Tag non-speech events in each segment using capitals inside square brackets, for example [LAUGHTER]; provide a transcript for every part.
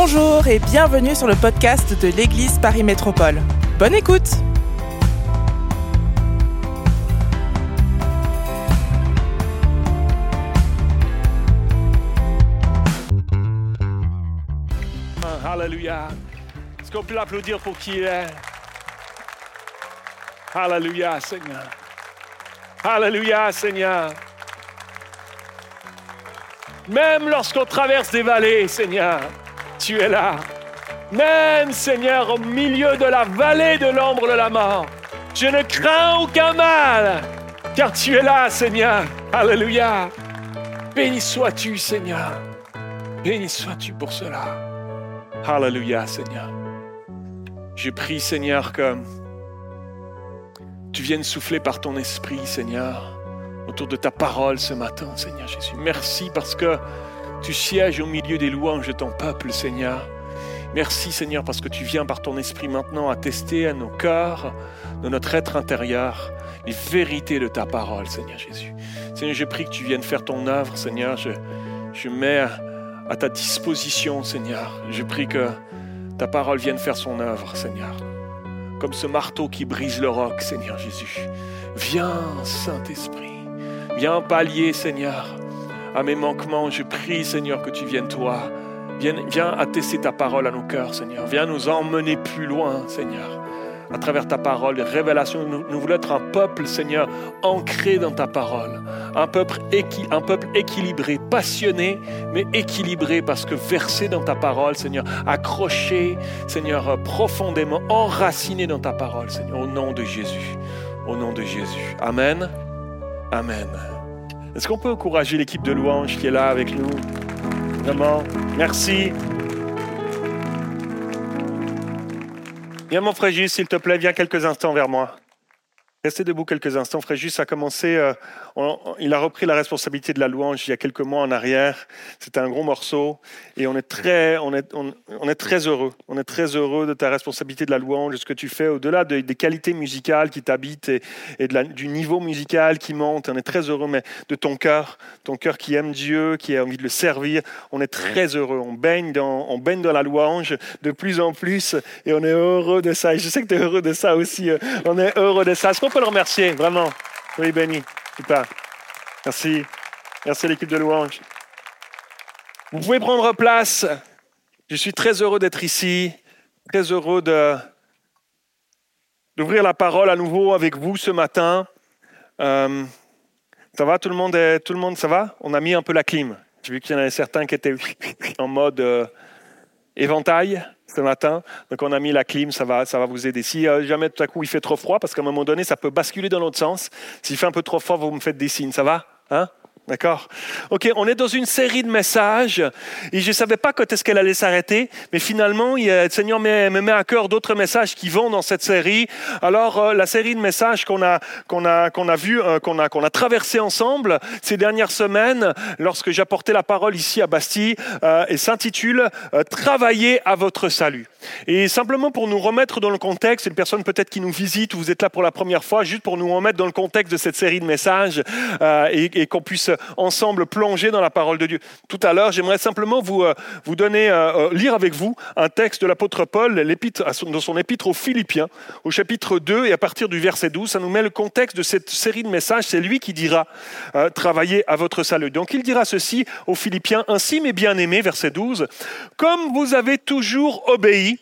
Bonjour et bienvenue sur le podcast de l'Église Paris Métropole. Bonne écoute Alléluia. Est-ce qu'on peut l'applaudir pour qui il est? Alléluia, Seigneur. Alléluia, Seigneur. Même lorsqu'on traverse des vallées, Seigneur, tu es là. Même, Seigneur, au milieu de la vallée de l'ombre de la mort, je ne crains aucun mal, car tu es là, Seigneur. Alléluia. Béni sois-tu, Seigneur. Béni sois-tu pour cela. Alléluia, Seigneur. Je prie, Seigneur, que tu viennes souffler par ton esprit, Seigneur, autour de ta parole ce matin, Seigneur Jésus. Merci parce que tu sièges au milieu des louanges de ton peuple, Seigneur. Merci, Seigneur, parce que tu viens par ton esprit maintenant attester à nos cœurs, de notre être intérieur, les vérités de ta parole, Seigneur Jésus. Seigneur, je prie que tu viennes faire ton œuvre, Seigneur. Je, je mets à ta disposition, Seigneur. Je prie que ta parole vienne faire son œuvre, Seigneur. Comme ce marteau qui brise le roc, Seigneur Jésus. Viens, Saint-Esprit. Viens pallier, Seigneur, à mes manquements. Je prie, Seigneur, que tu viennes, toi. Viens, attester ta parole à nos cœurs, Seigneur. Viens nous emmener plus loin, Seigneur à travers ta parole, révélation. Nous, nous, voulons être un peuple, Seigneur, ancré dans ta parole. Un peuple, équi, un peuple équilibré, passionné, mais équilibré parce que versé dans ta parole, Seigneur, accroché, Seigneur, profondément enraciné dans ta parole, Seigneur, au nom de Jésus. Au nom de Jésus. Amen. Amen. Est-ce qu'on peut encourager l'équipe de louanges qui est là avec nous? Vraiment. Merci. Viens mon Juste, s'il te plaît, viens quelques instants vers moi. Restez debout quelques instants. Juste a commencé, euh, il a repris la responsabilité de la louange il y a quelques mois en arrière. C'était un gros morceau et on est très, heureux. On est très heureux de ta responsabilité de la louange, de ce que tu fais au-delà de, des qualités musicales qui t'habitent et, du niveau musical qui monte. On est très heureux, mais de ton cœur, ton cœur qui aime Dieu, qui a envie de le servir. On est très heureux. On baigne dans, on baigne dans la louange de plus en plus et on est heureux de ça. Et je sais que tu es heureux de ça aussi. On est heureux de ça. Est-ce qu'on peut le remercier, vraiment. Soyez béni. Super. Merci. Merci à l'équipe de louange. Vous pouvez prendre place. Je suis très heureux d'être ici. Très heureux de, d'ouvrir la parole à nouveau avec vous ce matin. Euh, ça va, tout le monde tout le monde, ça va? On a mis un peu la clim. J'ai vu qu'il y en avait certains qui étaient [LAUGHS] en mode euh, éventail ce matin. Donc on a mis la clim, ça va, ça va vous aider. Si euh, jamais tout à coup il fait trop froid, parce qu'à un moment donné ça peut basculer dans l'autre sens. S'il fait un peu trop fort, vous me faites des signes, ça va hein? D'accord? Ok, on est dans une série de messages et je ne savais pas quand est-ce qu'elle allait s'arrêter, mais finalement, il le Seigneur me, me met à cœur d'autres messages qui vont dans cette série. Alors, euh, la série de messages qu'on a, qu'on a, qu'on a vu, euh, qu'on a, qu'on a traversé ensemble ces dernières semaines, lorsque j'apportais la parole ici à Bastille, euh, et s'intitule Travailler à votre salut. Et simplement pour nous remettre dans le contexte, une personne peut-être qui nous visite ou vous êtes là pour la première fois, juste pour nous remettre dans le contexte de cette série de messages et, et qu'on puisse ensemble plonger dans la parole de Dieu. Tout à l'heure, j'aimerais simplement vous, euh, donner, euh, lire avec vous un texte de l'apôtre Paul dans son épître aux Philippiens, au chapitre 2, et à partir du verset 12, ça nous met le contexte de cette série de messages. C'est lui qui dira euh, Travaillez à votre salut. Donc il dira ceci aux Philippiens Ainsi, mes bien-aimés, verset 12, Comme vous avez toujours obéi,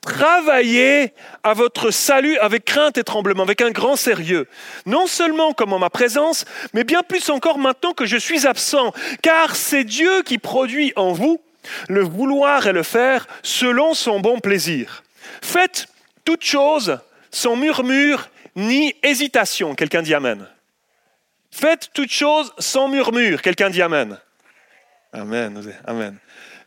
Travaillez à votre salut avec crainte et tremblement, avec un grand sérieux, non seulement comme en ma présence, mais bien plus encore maintenant que je suis absent, car c'est Dieu qui produit en vous le vouloir et le faire selon son bon plaisir. Faites toutes choses sans murmure ni hésitation. Quelqu'un dit Amen. Faites toutes choses sans murmure. Quelqu'un dit Amen. Amen. Amen.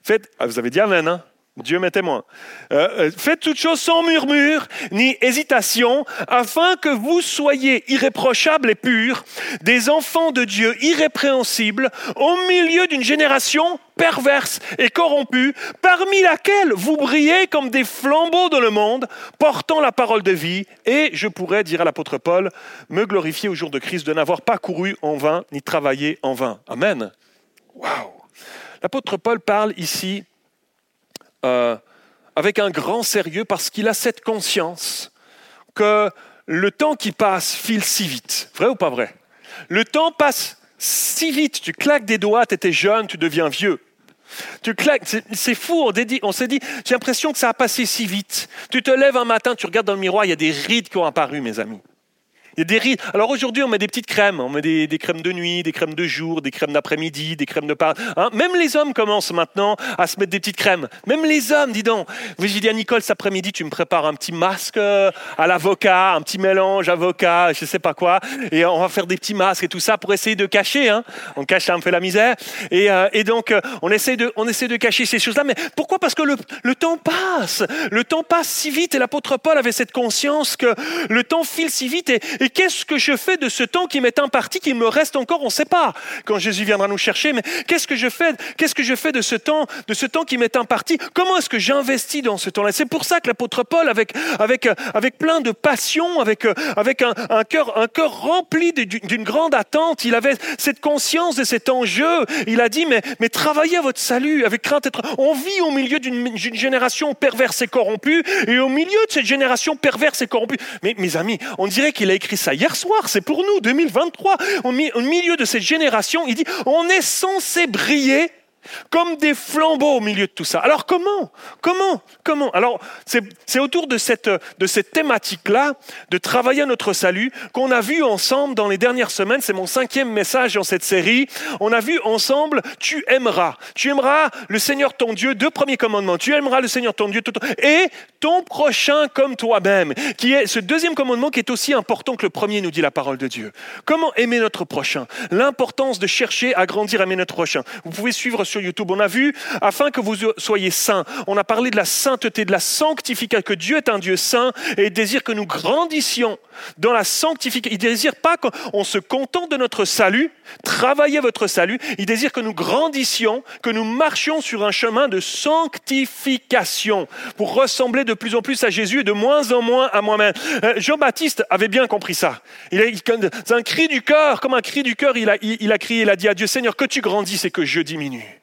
Faites, ah, vous avez dit Amen, hein? Dieu m'est témoin. Euh, faites toutes choses sans murmure ni hésitation, afin que vous soyez irréprochables et purs, des enfants de Dieu irrépréhensibles, au milieu d'une génération perverse et corrompue, parmi laquelle vous brillez comme des flambeaux dans le monde, portant la parole de vie, et je pourrais, dire à l'apôtre Paul, me glorifier au jour de Christ de n'avoir pas couru en vain ni travaillé en vain. Amen. Waouh. L'apôtre Paul parle ici euh, avec un grand sérieux parce qu'il a cette conscience que le temps qui passe file si vite. Vrai ou pas vrai? Le temps passe si vite. Tu claques des doigts, tu étais jeune, tu deviens vieux. Tu claques, c'est fou, on s'est dit, j'ai l'impression que ça a passé si vite. Tu te lèves un matin, tu regardes dans le miroir, il y a des rides qui ont apparu, mes amis. Il y a des rides. Alors aujourd'hui, on met des petites crèmes. On met des, crèmes de nuit, des crèmes de jour, des crèmes d'après-midi, des crèmes de par. Hein. Même les hommes commencent maintenant à se mettre des petites crèmes. Même les hommes, dis donc. J'ai dit à Nicole cet après-midi, tu me prépares un petit masque euh, à l'avocat, un petit mélange avocat, je sais pas quoi. Et on va faire des petits masques et tout ça pour essayer de cacher. Hein. On cache un peu la misère. Et, euh, donc, euh, on essaie, de, on essaie de cacher ces choses-là. Mais pourquoi? Parce que le, temps passe. Le temps passe si vite. Et l'apôtre Paul avait cette conscience que le temps file si vite. Qu'est-ce que je fais de ce temps qui m'est imparti, qui me reste encore On ne sait pas quand Jésus viendra nous chercher, mais qu'est-ce que je fais Qu'est-ce que je fais de ce temps, de ce temps qui m'est imparti? Comment est-ce que j'investis dans ce temps-là? C'est pour ça que l'apôtre Paul, avec, avec, avec plein de passion, avec, avec un, un, cœur, un cœur rempli d'une grande attente, il avait cette conscience de cet enjeu. Il a dit, mais, mais travaillez à votre salut avec crainte. On vit au milieu d'une génération perverse et corrompue, et au milieu de cette génération perverse et corrompue. Mais mes amis, on dirait qu'il a écrit ça hier soir, c'est pour nous, 2023. Au milieu de cette génération, il dit, on est censé briller comme des flambeaux au milieu de tout ça. Alors comment Comment Comment? Alors c'est autour de cette, de cette thématique-là, de travailler à notre salut, qu'on a vu ensemble dans les dernières semaines, c'est mon cinquième message dans cette série, on a vu ensemble, tu aimeras. Tu aimeras le Seigneur ton Dieu, deux premiers commandements, tu aimeras le Seigneur ton Dieu et ton prochain comme toi-même, qui est ce deuxième commandement qui est aussi important que le premier, nous dit la parole de Dieu. Comment aimer notre prochain? L'importance de chercher à grandir aimer notre prochain. Vous pouvez suivre YouTube. On a vu, afin que vous soyez saints, on a parlé de la sainteté, de la sanctification, que Dieu est un Dieu saint et désire que nous grandissions dans la sanctification. Il désire pas qu'on se contente de notre salut, travailler votre salut. Il désire que nous grandissions, que nous marchions sur un chemin de sanctification pour ressembler de plus en plus à Jésus et de moins en moins à moi-même. Euh, Jean-Baptiste avait bien compris ça. C'est un cri du cœur, comme un cri du cœur, il a, il a crié, il a dit à Dieu, Seigneur, que tu grandisses et que je diminue.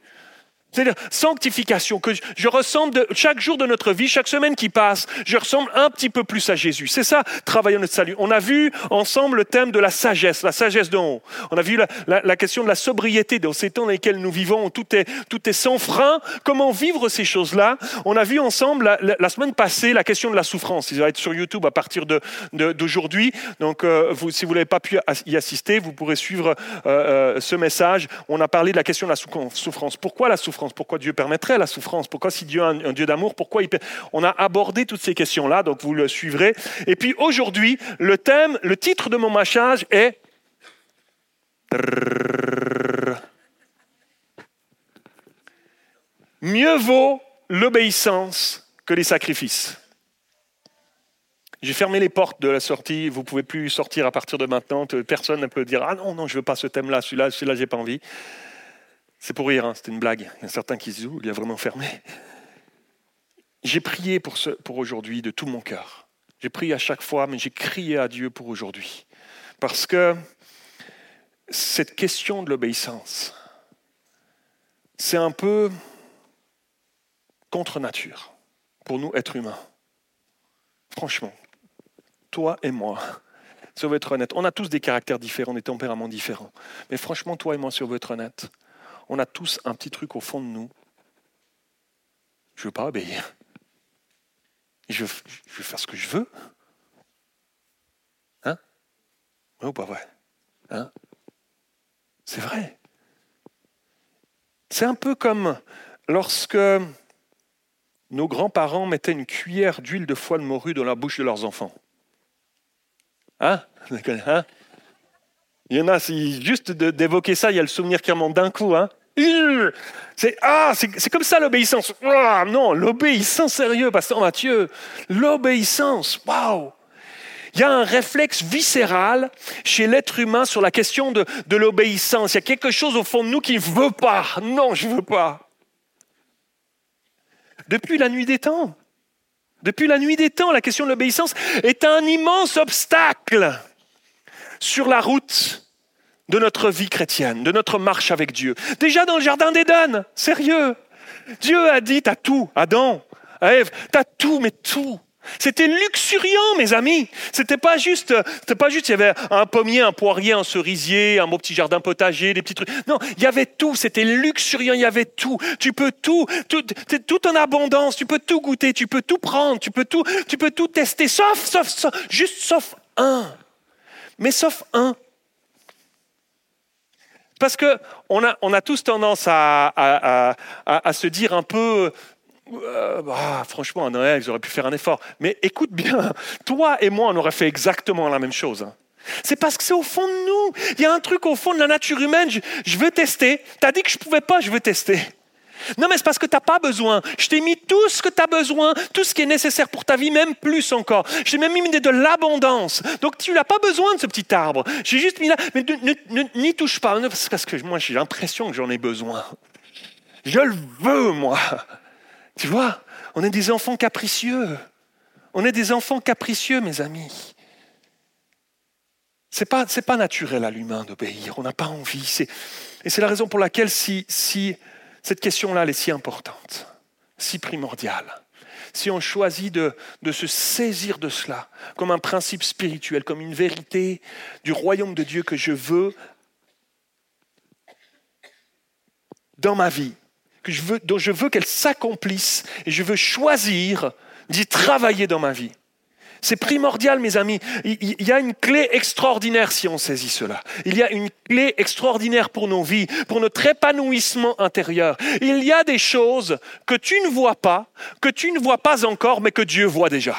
C'est-à-dire sanctification, que je ressemble de, chaque jour de notre vie, chaque semaine qui passe, je ressemble un petit peu plus à Jésus. C'est ça, travailler notre salut. On a vu ensemble le thème de la sagesse, la sagesse d'en haut. On a vu la, question de la sobriété dans ces temps dans lesquels nous vivons, où tout est, tout est sans frein. Comment vivre ces choses-là? On a vu ensemble la, semaine passée la question de la souffrance. Il va être sur YouTube à partir d'aujourd'hui. De, Donc, euh, si vous n'avez pas pu y assister, vous pourrez suivre euh, euh, ce message. On a parlé de la question de la souffrance. Pourquoi la souffrance? Pourquoi Dieu permettrait la souffrance? Pourquoi si Dieu est un, Dieu d'amour, pourquoi il... On a abordé toutes ces questions-là, donc vous le suivrez. Et puis aujourd'hui, le thème, le titre de mon message est... Mieux vaut l'obéissance que les sacrifices. J'ai fermé les portes de la sortie. Vous pouvez plus sortir à partir de maintenant. Personne ne peut dire ah non non je veux pas ce thème-là, celui-là, celui-là j'ai pas envie. C'est pour rire, hein, c'était une blague. Il y a certains qui se disent, il a vraiment fermé. J'ai prié pour, pour aujourd'hui de tout mon cœur. J'ai prié à chaque fois, mais j'ai crié à Dieu pour aujourd'hui. Parce que cette question de l'obéissance, c'est un peu contre nature pour nous, êtres humains. Franchement, toi et moi, si on veut être honnête, on a tous des caractères différents, des tempéraments différents. Mais franchement, toi et moi, si on veut être honnête, on a tous un petit truc au fond de nous. Je ne veux pas obéir. Je veux, faire ce que je veux. Hein? Oui ou pas vrai? Hein? C'est vrai. C'est un peu comme lorsque nos grands-parents mettaient une cuillère d'huile de foie de morue dans la bouche de leurs enfants. Hein, hein? Il y en a, juste d'évoquer ça, il y a le souvenir qui remonte d'un coup. Hein? C'est ah, c'est comme ça l'obéissance. Ah, non, l'obéissance sérieux, pasteur Mathieu. L'obéissance, waouh. Il y a un réflexe viscéral chez l'être humain sur la question de, de l'obéissance. Il y a quelque chose au fond de nous qui ne veut pas. Non, je ne veux pas. Depuis la nuit des temps. Depuis la nuit des temps, la question de l'obéissance est un immense obstacle sur la route de notre vie chrétienne, de notre marche avec Dieu. Déjà dans le Jardin d'Éden, sérieux. Dieu a dit, t'as tout, Adam, à Ève, t'as tout, mais tout. C'était luxuriant, mes amis. C'était pas juste, c'était pas juste, il y avait un pommier, un poirier, un cerisier, un beau petit jardin potager, des petits trucs. Non, il y avait tout. C'était luxuriant, il y avait tout. Tu peux tout, tout, tout en abondance. Tu peux tout goûter, tu peux tout prendre, tu peux tout, tu peux tout tester, sauf, sauf, sauf juste sauf un. Mais sauf un. Parce que on a, tous tendance à, se dire un peu, euh, bah, franchement, à Noël, j'aurais pu faire un effort. Mais écoute bien, [LAUGHS] toi et moi, on aurait fait exactement la même chose. C'est parce que c'est au fond de nous. Il y a un truc au fond de la nature humaine. Je, veux tester. Tu as dit que je pouvais pas, je veux tester. Non, mais c'est parce que tu n'as pas besoin. Je t'ai mis tout ce que tu as besoin, tout ce qui est nécessaire pour ta vie, même plus encore. Je t'ai même mis de l'abondance. Donc tu n'as pas besoin de ce petit arbre. J'ai juste mis là, mais n'y touche pas. Parce que moi, j'ai l'impression que j'en ai besoin. Je le veux, moi. Tu vois, on est des enfants capricieux. On est des enfants capricieux, mes amis. Ce n'est pas, pas naturel à l'humain d'obéir. On n'a pas envie. Et c'est la raison pour laquelle si, si cette question-là est si importante, si primordiale, si on choisit de, se saisir de cela comme un principe spirituel, comme une vérité du royaume de Dieu que je veux dans ma vie, que dont je veux qu'elle s'accomplisse et je veux choisir d'y travailler dans ma vie. C'est primordial, mes amis. Il y a une clé extraordinaire si on saisit cela. Il y a une clé extraordinaire pour nos vies, pour notre épanouissement intérieur. Il y a des choses que tu ne vois pas, que tu ne vois pas encore, mais que Dieu voit déjà.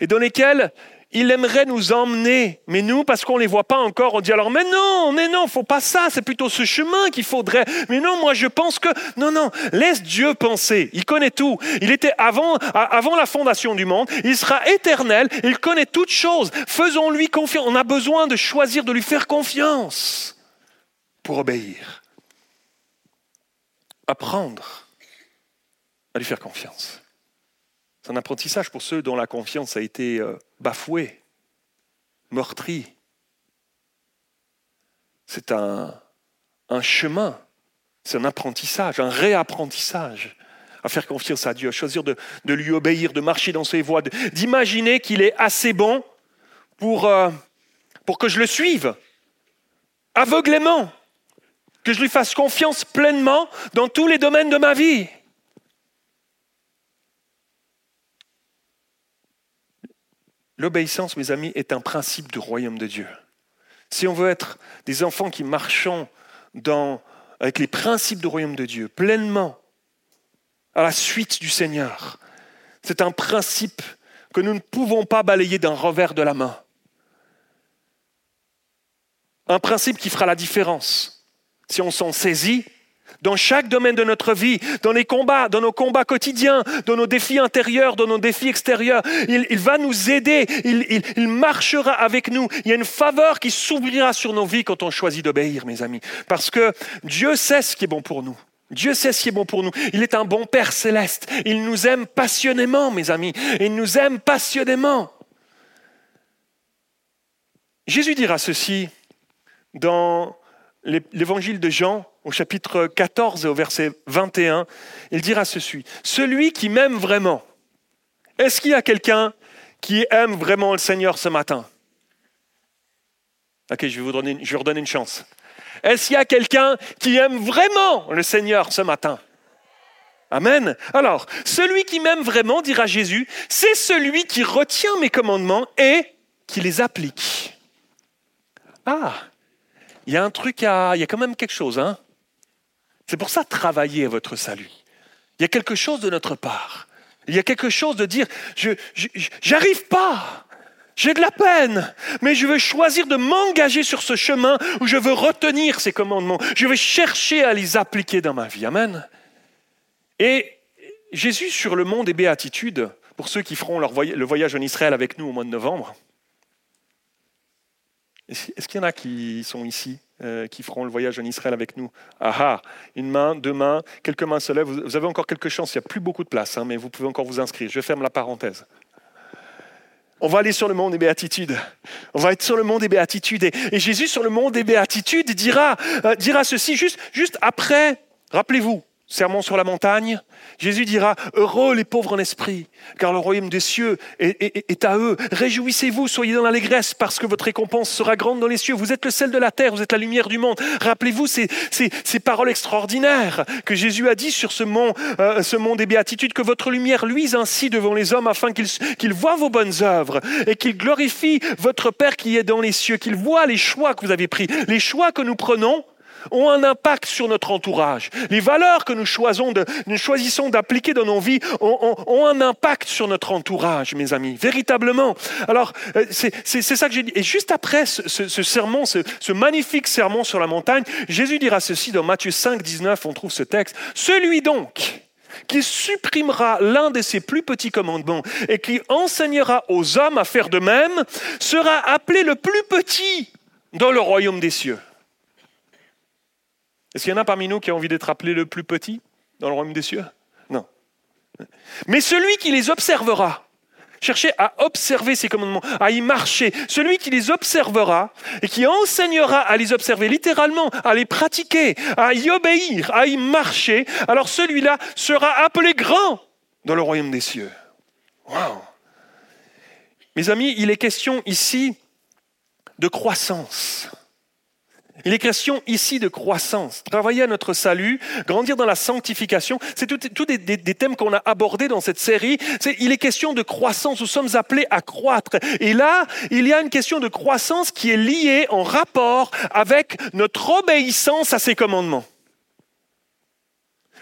Et dans lesquelles il aimerait nous emmener, mais nous, parce qu'on ne les voit pas encore, on dit alors, mais non, mais non, faut pas ça, c'est plutôt ce chemin qu'il faudrait. Mais non, moi je pense que, non, non, laisse Dieu penser, il connaît tout. Il était avant, avant la fondation du monde, il sera éternel, il connaît toutes choses. Faisons-lui confiance, on a besoin de choisir de lui faire confiance pour obéir. Apprendre à lui faire confiance. C'est un apprentissage pour ceux dont la confiance a été euh, bafouée, meurtrie. C'est un, chemin, c'est un apprentissage, un réapprentissage à faire confiance à Dieu, à choisir de, lui obéir, de marcher dans ses voies, d'imaginer qu'il est assez bon pour, euh, pour que je le suive, aveuglément, que je lui fasse confiance pleinement dans tous les domaines de ma vie. L'obéissance, mes amis, est un principe du royaume de Dieu. Si on veut être des enfants qui marchons avec les principes du royaume de Dieu, pleinement, à la suite du Seigneur, c'est un principe que nous ne pouvons pas balayer d'un revers de la main. Un principe qui fera la différence. Si on s'en saisit, dans chaque domaine de notre vie, dans les combats, dans nos combats quotidiens, dans nos défis intérieurs, dans nos défis extérieurs. Il, va nous aider, il, il, marchera avec nous. Il y a une faveur qui s'ouvrira sur nos vies quand on choisit d'obéir, mes amis. Parce que Dieu sait ce qui est bon pour nous. Dieu sait ce qui est bon pour nous. Il est un bon Père céleste. Il nous aime passionnément, mes amis. Il nous aime passionnément. Jésus dira ceci dans l'évangile de Jean au chapitre 14 et au verset 21, il dira ceci. Celui qui m'aime vraiment, est-ce qu'il y a quelqu'un qui aime vraiment le Seigneur ce matin? Ok, je vais vous donner, redonner une chance. Est-ce qu'il y a quelqu'un qui aime vraiment le Seigneur ce matin? Amen. Alors, celui qui m'aime vraiment, dira Jésus, c'est celui qui retient mes commandements et qui les applique. Ah, il y a un truc à... Il y a quand même quelque chose, hein c'est pour ça travailler à votre salut. Il y a quelque chose de notre part. Il y a quelque chose de dire, je j'arrive pas. J'ai de la peine, mais je veux choisir de m'engager sur ce chemin où je veux retenir ces commandements. Je vais chercher à les appliquer dans ma vie. Amen. Et Jésus sur le mont des béatitudes, pour ceux qui feront leur le voyage en Israël avec nous au mois de novembre, est-ce qu'il y en a qui sont ici euh, qui feront le voyage en Israël avec nous? Ah ah, une main, deux mains, quelques mains se lèvent. Vous avez encore quelques chances, il n'y a plus beaucoup de place, hein, mais vous pouvez encore vous inscrire. Je ferme la parenthèse. On va aller sur le mont des béatitudes. On va être sur le mont des béatitudes. Et, Jésus, sur le mont des béatitudes, dira, euh, dira ceci juste, juste après Rappelez-vous, sermon sur la montagne, Jésus dira, Heureux les pauvres en esprit, car le royaume des cieux est, à eux. Réjouissez-vous, soyez dans l'allégresse, parce que votre récompense sera grande dans les cieux. Vous êtes le sel de la terre, vous êtes la lumière du monde. Rappelez-vous ces, paroles extraordinaires que Jésus a dit sur ce mont, euh, ce mont des béatitudes, que votre lumière luise ainsi devant les hommes, afin qu'ils voient vos bonnes œuvres et qu'ils glorifient votre Père qui est dans les cieux, qu'ils voient les choix que vous avez pris, les choix que nous prenons ont un impact sur notre entourage. Les valeurs que nous, choisissons d'appliquer dans nos vies ont, un impact sur notre entourage, mes amis, véritablement. Alors, euh, c'est ça que j'ai dit. Et juste après ce, sermon, ce, magnifique sermon sur la montagne, Jésus dira ceci dans Matthieu 5, 19, on trouve ce texte. Celui donc qui supprimera l'un de ses plus petits commandements et qui enseignera aux hommes à faire de même, sera appelé le plus petit dans le royaume des cieux. Est-ce qu'il y en a parmi nous qui a envie d'être appelé le plus petit dans le royaume des cieux? Non. Mais celui qui les observera, cherchez à observer ces commandements, à y marcher. Celui qui les observera et qui enseignera à les observer, littéralement, à les pratiquer, à y obéir, à y marcher, alors celui-là sera appelé grand dans le royaume des cieux. Wow. Mes amis, il est question ici de croissance. Il est question ici de croissance, travailler à notre salut, grandir dans la sanctification. C'est tous des, des, thèmes qu'on a abordés dans cette série. il est question de croissance. Nous sommes appelés à croître. Et là, il y a une question de croissance qui est liée en rapport avec notre obéissance à ses commandements.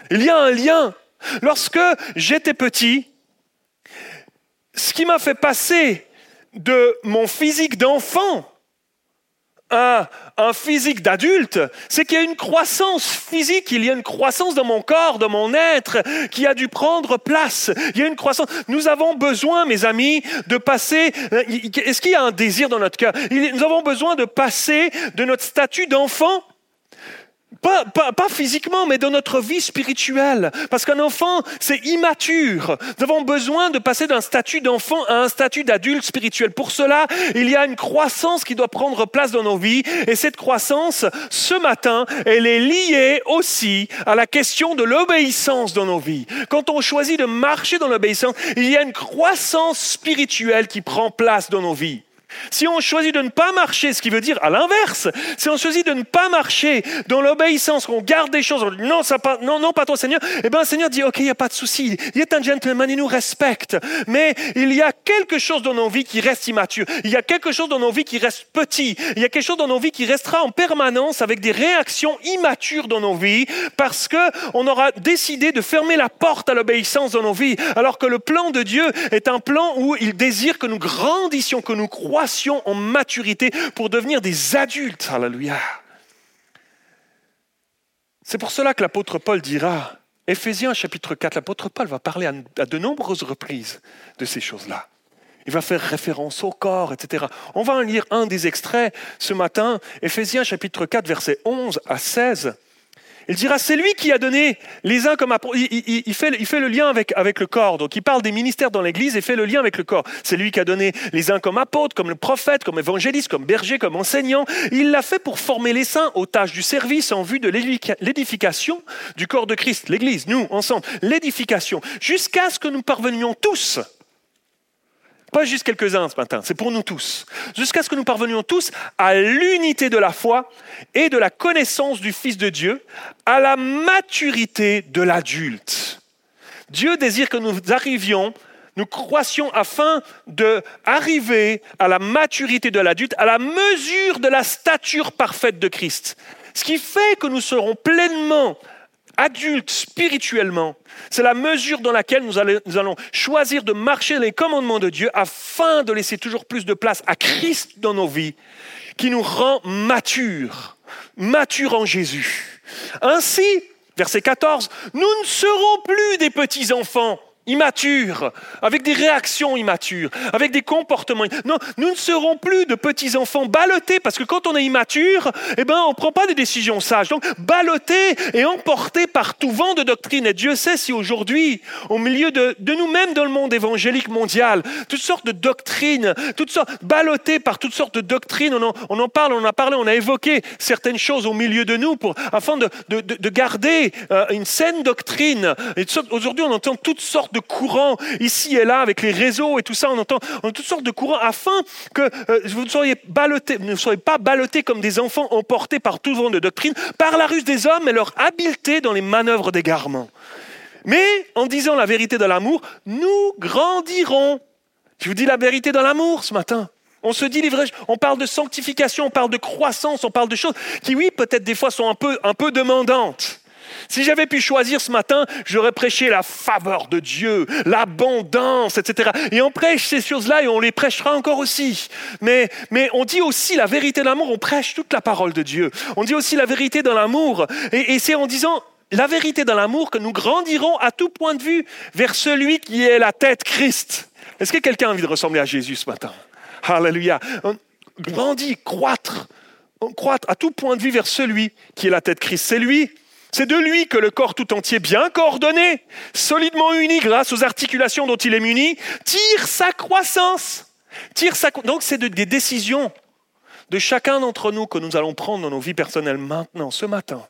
Il y a un lien. Lorsque j'étais petit, ce qui m'a fait passer de mon physique d'enfant un, un physique d'adulte, c'est qu'il y a une croissance physique, il y a une croissance dans mon corps, dans mon être, qui a dû prendre place. Il y a une croissance. Nous avons besoin, mes amis, de passer. Est-ce qu'il y a un désir dans notre cœur? Nous avons besoin de passer de notre statut d'enfant pas, physiquement, mais dans notre vie spirituelle. Parce qu'un enfant, c'est immature. Nous avons besoin de passer d'un statut d'enfant à un statut d'adulte spirituel. Pour cela, il y a une croissance qui doit prendre place dans nos vies. Et cette croissance, ce matin, elle est liée aussi à la question de l'obéissance dans nos vies. Quand on choisit de marcher dans l'obéissance, il y a une croissance spirituelle qui prend place dans nos vies. Si on choisit de ne pas marcher, ce qui veut dire à l'inverse, si on choisit de ne pas marcher dans l'obéissance, qu'on garde des choses, non, ça pas, non, non, pas toi Seigneur, eh bien le Seigneur dit, ok, il n'y a pas de souci, il est un gentleman, il nous respecte, mais il y a quelque chose dans nos vies qui reste immature, il y a quelque chose dans nos vies qui reste petit, il y a quelque chose dans nos vies qui restera en permanence avec des réactions immatures dans nos vies, parce qu'on aura décidé de fermer la porte à l'obéissance dans nos vies, alors que le plan de Dieu est un plan où il désire que nous grandissions, que nous croissions en maturité pour devenir des adultes. Alléluia. C'est pour cela que l'apôtre Paul dira, Éphésiens chapitre 4, l'apôtre Paul va parler à, de nombreuses reprises de ces choses-là. Il va faire référence au corps, etc. On va en lire un des extraits ce matin, Éphésiens chapitre 4, versets 11 à 16. Il dira, c'est lui qui a donné les uns comme apôtres. Il, fait, le lien avec, avec le corps. Donc il parle des ministères dans l'Église et fait le lien avec le corps. C'est lui qui a donné les uns comme apôtres, comme le prophète, comme évangéliste, comme berger, comme enseignant. Il l'a fait pour former les saints aux tâches du service en vue de l'édification du corps de Christ, l'Église, nous, ensemble. L'édification, jusqu'à ce que nous parvenions tous pas juste quelques-uns ce matin, c'est pour nous tous. Jusqu'à ce que nous parvenions tous à l'unité de la foi et de la connaissance du Fils de Dieu, à la maturité de l'adulte. Dieu désire que nous arrivions, nous croissions afin d'arriver à la maturité de l'adulte, à la mesure de la stature parfaite de Christ. Ce qui fait que nous serons pleinement adultes spirituellement, c'est la mesure dans laquelle nous allons choisir de marcher les commandements de Dieu afin de laisser toujours plus de place à Christ dans nos vies, qui nous rend matures, matures en Jésus. Ainsi, verset 14, nous ne serons plus des petits-enfants immatures, avec des réactions immatures, avec des comportements. Non, nous ne serons plus de petits enfants ballottés, parce que quand on est immature, eh ben, on ne prend pas des décisions sages. Donc, ballottés et emportés par tout vent de doctrine. Et Dieu sait si aujourd'hui, au milieu de, nous-mêmes dans le monde évangélique mondial, toutes sortes de doctrines, toutes sortes, ballottés par toutes sortes de doctrines, on en, parle, on a parlé, on a évoqué certaines choses au milieu de nous pour, afin de, garder euh, une saine doctrine. Aujourd'hui, on entend toutes sortes de courants ici et là avec les réseaux et tout ça. On entend, toutes sortes de courants afin que euh, vous ne soyez, pas ballottés comme des enfants emportés par tout vent de doctrine, par la ruse des hommes et leur habileté dans les manœuvres d'égarement. Mais en disant la vérité de l'amour, nous grandirons. Je vous dis la vérité dans l'amour ce matin. On se dit on parle de sanctification, on parle de croissance, on parle de choses qui, oui, peut-être des fois sont un peu, un peu demandantes. Si j'avais pu choisir ce matin, j'aurais prêché la faveur de Dieu, l'abondance, etc. Et on prêche ces choses-là et on les prêchera encore aussi. Mais, mais on dit aussi la vérité de l'amour, on prêche toute la parole de Dieu. On dit aussi la vérité dans l'amour. Et, c'est en disant la vérité dans l'amour que nous grandirons à tout point de vue vers celui qui est la tête Christ. Est-ce que quelqu'un a envie de ressembler à Jésus ce matin? Alléluia. On grandit, croître, croître à tout point de vue vers celui qui est la tête Christ. C'est lui c'est de lui que le corps tout entier, bien coordonné, solidement uni grâce aux articulations dont il est muni, tire sa croissance. Tire sa... Donc c'est des décisions de chacun d'entre nous que nous allons prendre dans nos vies personnelles maintenant, ce matin.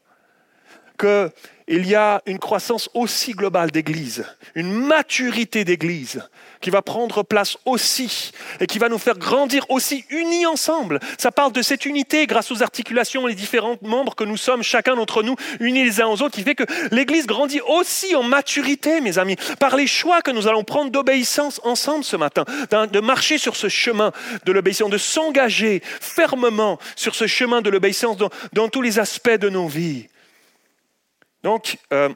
Qu'il y a une croissance aussi globale d'Église, une maturité d'Église, qui va prendre place aussi et qui va nous faire grandir aussi unis ensemble. Ça parle de cette unité grâce aux articulations, les différents membres que nous sommes, chacun d'entre nous, unis les uns aux autres, qui fait que l'Église grandit aussi en maturité, mes amis, par les choix que nous allons prendre d'obéissance ensemble ce matin, de marcher sur ce chemin de l'obéissance, de s'engager fermement sur ce chemin de l'obéissance dans, tous les aspects de nos vies. Donc, euh,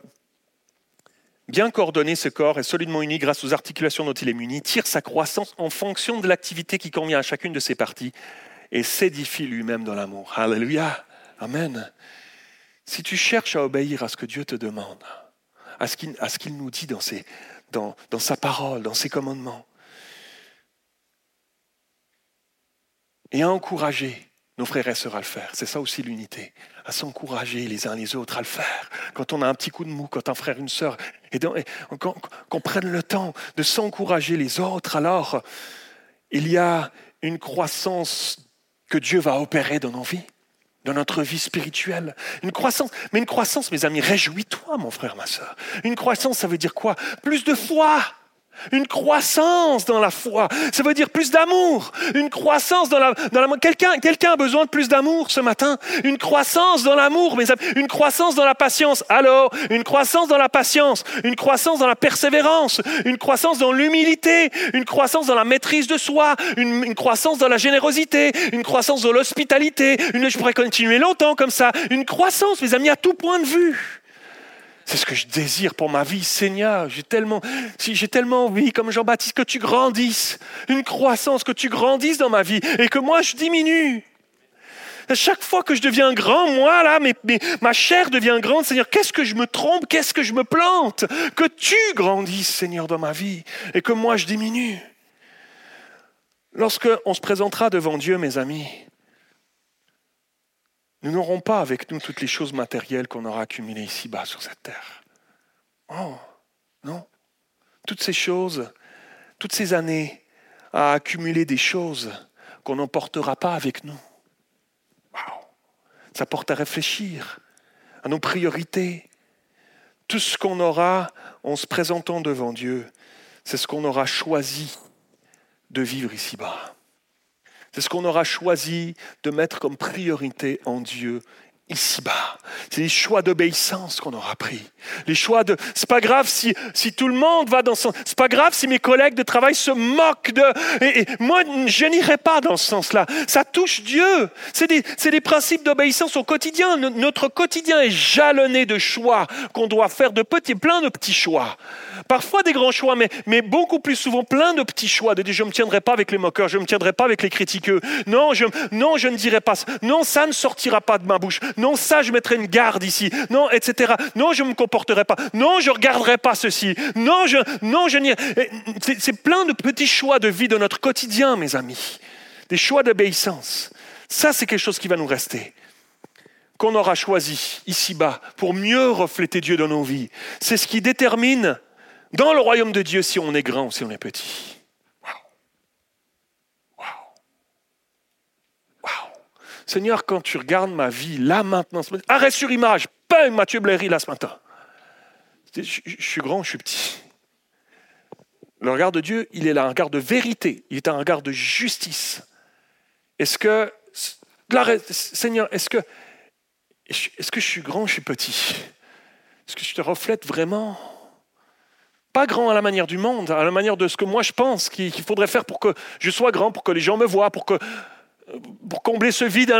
bien coordonner ce corps et solidement uni grâce aux articulations dont il est muni, tire sa croissance en fonction de l'activité qui convient à chacune de ses parties et s'édifie lui-même dans l'amour. Alléluia. Amen. Si tu cherches à obéir à ce que Dieu te demande, à ce qu'il nous dit dans, dans, dans sa parole, dans ses commandements, et à encourager nos frères et sœurs à le faire. C'est ça aussi l'unité, à s'encourager les uns les autres à le faire. Quand on a un petit coup de mou, quand un frère, une sœur, et, qu'on prenne le temps de s'encourager les autres, alors il y a une croissance que Dieu va opérer dans nos vies, dans notre vie spirituelle. Une croissance, mais une croissance, mes amis, réjouis-toi, mon frère, ma sœur. Une croissance, ça veut dire quoi? Plus de foi une croissance dans la foi. Ça veut dire plus d'amour. Une croissance dans la... Dans quelqu'un, quelqu'un a besoin de plus d'amour ce matin. Une croissance dans l'amour, mais une croissance dans la patience. Alors, une croissance dans la patience. Une croissance dans la persévérance. Une croissance dans l'humilité. Une croissance dans la maîtrise de soi. Une, une croissance dans la générosité. Une croissance dans l'hospitalité. Une, je pourrais continuer longtemps comme ça. Une croissance, mes amis, à tout point de vue. C'est ce que je désire pour ma vie, Seigneur. J'ai tellement, j'ai tellement envie, comme Jean-Baptiste, que tu grandisses, une croissance, que tu grandisses dans ma vie et que moi je diminue. À chaque fois que je deviens grand, moi là, ma chair devient grande, Seigneur, qu'est-ce que je me trompe, qu'est-ce que je me plante? Que tu grandisses, Seigneur, dans ma vie et que moi je diminue. Lorsqu'on se présentera devant Dieu, mes amis, nous n'aurons pas avec nous toutes les choses matérielles qu'on aura accumulées ici-bas sur cette terre. Oh, non. Toutes ces choses, toutes ces années à accumuler des choses qu'on n'emportera pas avec nous. Wow. Ça porte à réfléchir à nos priorités. Tout ce qu'on aura en se présentant devant Dieu, c'est ce qu'on aura choisi de vivre ici-bas. C'est ce qu'on aura choisi de mettre comme priorité en Dieu ici-bas. C'est les choix d'obéissance qu'on aura pris. Les choix de. C'est pas grave si, si tout le monde va dans son. C'est pas grave si mes collègues de travail se moquent de. Et, moi, je n'irai pas dans ce sens-là. Ça touche Dieu. C'est des, des principes d'obéissance au quotidien. Notre quotidien est jalonné de choix qu'on doit faire, de petits, plein de petits choix. Parfois des grands choix, mais, mais beaucoup plus souvent plein de petits choix. De dire je ne me tiendrai pas avec les moqueurs, je ne me tiendrai pas avec les critiqueux. Non je, non, je ne dirai pas. Non, ça ne sortira pas de ma bouche. Non, ça, je mettrai une garde ici. Non, etc. Non, je ne me comporterai pas. Non, je ne regarderai pas ceci. Non, je, non, je C'est plein de petits choix de vie de notre quotidien, mes amis. Des choix d'obéissance. Ça, c'est quelque chose qui va nous rester qu'on aura choisi ici-bas pour mieux refléter Dieu dans nos vies. C'est ce qui détermine dans le royaume de Dieu si on est grand ou si on est petit. Waouh. Waouh. Seigneur, quand tu regardes ma vie là maintenant, arrête sur image, pas Mathieu Blairy là ce matin. Je, suis grand, je suis petit. Le regard de Dieu, il est là, un regard de vérité, il est un regard de justice. Est-ce que, Seigneur, est-ce que est-ce que je suis grand je suis petit? Est-ce que je te reflète vraiment? Pas grand à la manière du monde, à la manière de ce que moi je pense qu'il faudrait faire pour que je sois grand, pour que les gens me voient, pour, que, pour combler ce vide.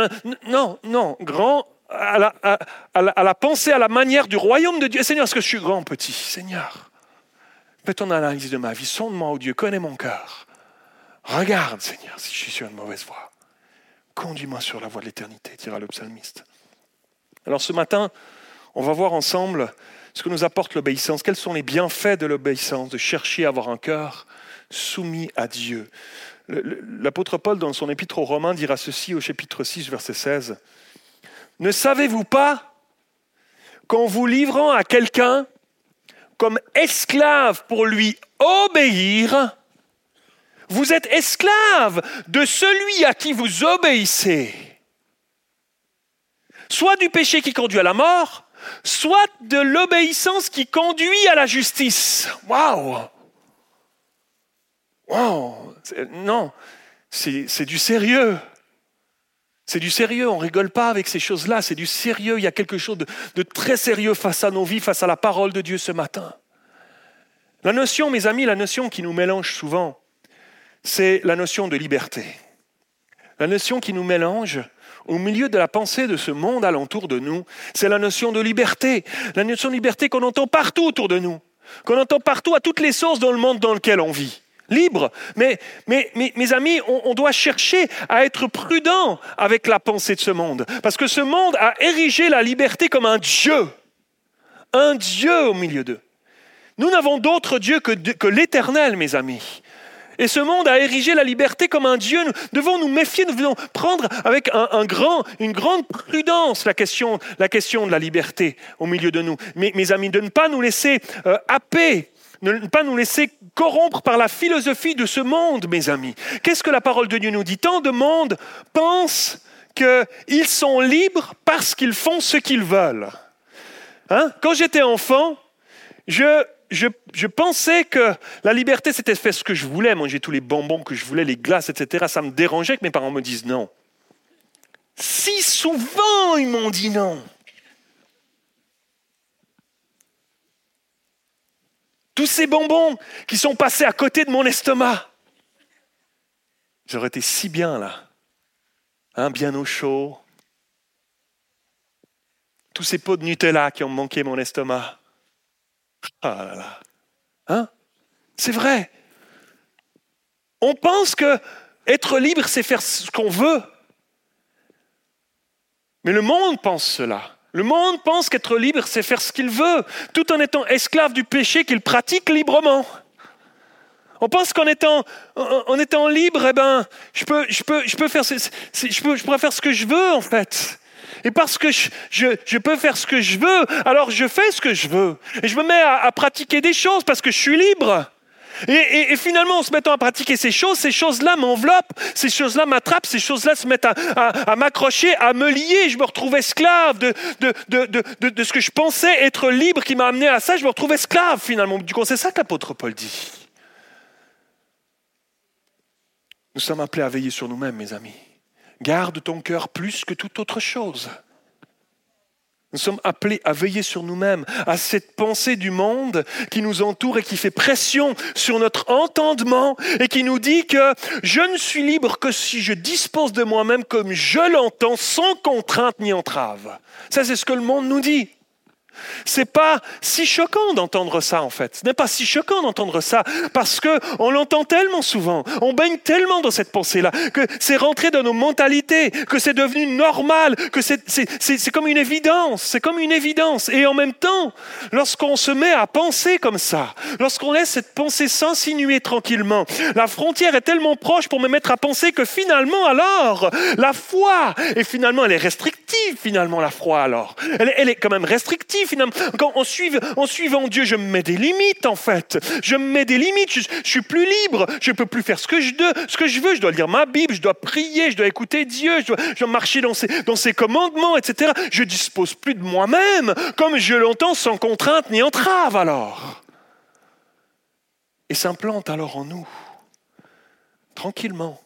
Non, non, grand à la, pensée, à la manière du royaume de Dieu. Seigneur, est-ce que je suis grand petit? Seigneur, fais ton analyse de ma vie, sonde-moi, oh Dieu, connais mon cœur. Regarde, Seigneur, si je suis sur une mauvaise voie. Conduis-moi sur la voie de l'éternité, dira le psalmiste. Alors ce matin, on va voir ensemble ce que nous apporte l'obéissance, quels sont les bienfaits de l'obéissance, de chercher à avoir un cœur soumis à Dieu? L'apôtre Paul, dans son épître aux Romains, dira ceci au chapitre 6, verset 16. Ne savez-vous pas qu'en vous livrant à quelqu'un comme esclave pour lui obéir, vous êtes esclave de celui à qui vous obéissez soit du péché qui conduit à la mort, soit de l'obéissance qui conduit à la justice. Waouh Waouh Non, c'est du sérieux. C'est du sérieux, on rigole pas avec ces choses-là, c'est du sérieux, il y a quelque chose de, de, très sérieux face à nos vies, face à la parole de Dieu ce matin. La notion, mes amis, la notion qui nous mélange souvent, c'est la notion de liberté. La notion qui nous mélange, au milieu de la pensée de ce monde alentour de nous, c'est la notion de liberté. La notion de liberté qu'on entend partout autour de nous, qu'on entend partout à toutes les sources dans le monde dans lequel on vit. Libre. Mais, mes amis, on, doit chercher à être prudent avec la pensée de ce monde. Parce que ce monde a érigé la liberté comme un Dieu. Un Dieu au milieu d'eux. Nous n'avons d'autre Dieu que, l'éternel, mes amis. Et ce monde a érigé la liberté comme un Dieu. Nous devons nous méfier, nous devons prendre avec une grande prudence la question, de la liberté au milieu de nous. Mes, mes amis, de ne pas nous laisser euh, happer ne pas nous laisser corrompre par la philosophie de ce monde, mes amis. Qu'est-ce que la parole de Dieu nous dit Tant de monde pense qu'ils sont libres parce qu'ils font ce qu'ils veulent. Hein Quand j'étais enfant, je, je, pensais que la liberté, c'était faire ce que je voulais, manger tous les bonbons que je voulais, les glaces, etc. Ça me dérangeait que mes parents me disent non. Si souvent, ils m'ont dit non. Tous ces bonbons qui sont passés à côté de mon estomac. J'aurais été si bien là. Hein, bien au chaud. Tous ces pots de Nutella qui ont manqué mon estomac. Ah là là. Hein? C'est vrai. On pense que être libre, c'est faire ce qu'on veut. Mais le monde pense cela. Le monde pense qu'être libre, c'est faire ce qu'il veut, tout en étant esclave du péché qu'il pratique librement. On pense qu'en étant, en étant libre, eh ben, je, peux, je, peux, je, peux faire, je, je pourrais faire ce que je veux, en fait. Et parce que je, peux faire ce que je veux, alors je fais ce que je veux. Et je me mets à, pratiquer des choses parce que je suis libre. Et, finalement, en se mettant à pratiquer ces choses, ces choses-là m'enveloppent, ces choses-là m'attrapent, ces choses-là se mettent à, m'accrocher, à me lier. Je me retrouve esclave de, de, ce que je pensais être libre qui m'a amené à ça. Je me retrouve esclave finalement. Du coup, c'est ça que l'apôtre Paul dit. Nous sommes appelés à veiller sur nous-mêmes, mes amis. Garde ton cœur plus que toute autre chose. Nous sommes appelés à veiller sur nous-mêmes, à cette pensée du monde qui nous entoure et qui fait pression sur notre entendement et qui nous dit que je ne suis libre que si je dispose de moi-même comme je l'entends, sans contrainte ni entrave. Ça, c'est ce que le monde nous dit. C'est pas si choquant d'entendre ça en fait. Ce n'est pas si choquant d'entendre ça parce que on l'entend tellement souvent, on baigne tellement dans cette pensée-là que c'est rentré dans nos mentalités, que c'est devenu normal, que c'est comme une évidence, c'est comme une évidence. Et en même temps, lorsqu'on se met à penser comme ça, lorsqu'on laisse cette pensée s'insinuer tranquillement, la frontière est tellement proche pour me mettre à penser que finalement alors la foi et finalement elle est restrictive finalement la foi alors, elle, elle est quand même restrictive Quand en, suivant, Dieu, je me mets des limites, en fait. Je me mets des limites. Je, suis plus libre. Je ne peux plus faire ce que, je, ce que je veux. Je dois lire ma Bible. Je dois prier. Je dois écouter Dieu. Je dois, marcher dans ses, dans ses commandements, etc. Je dispose plus de moi-même, comme je l'entends, sans contrainte ni entrave, alors. Et s'implante alors en nous, tranquillement,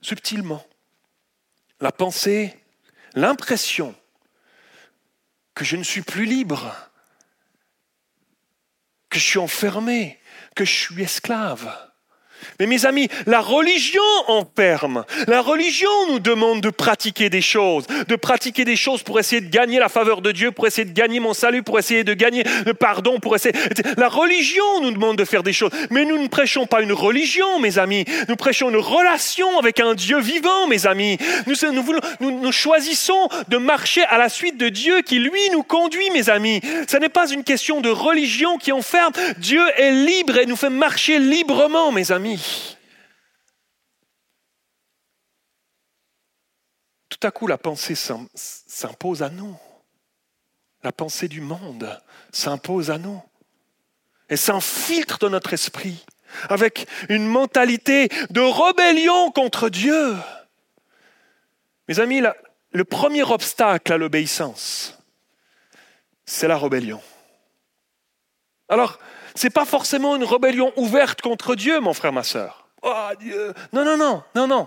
subtilement, la pensée, l'impression que je ne suis plus libre, que je suis enfermé, que je suis esclave. Mais mes amis, la religion enferme. La religion nous demande de pratiquer des choses, de pratiquer des choses pour essayer de gagner la faveur de Dieu, pour essayer de gagner mon salut, pour essayer de gagner le pardon, pour essayer. La religion nous demande de faire des choses. Mais nous ne prêchons pas une religion, mes amis. Nous prêchons une relation avec un Dieu vivant, mes amis. Nous, nous, nous choisissons de marcher à la suite de Dieu qui, lui, nous conduit, mes amis. Ce n'est pas une question de religion qui enferme. Dieu est libre et nous fait marcher librement, mes amis. Tout à coup, la pensée s'impose à nous. La pensée du monde s'impose à nous. Et s'infiltre dans notre esprit avec une mentalité de rébellion contre Dieu. Mes amis, le premier obstacle à l'obéissance, c'est la rébellion. Alors, ce n'est pas forcément une rébellion ouverte contre Dieu, mon frère, ma soeur. Oh Dieu Non, non, non, non, non,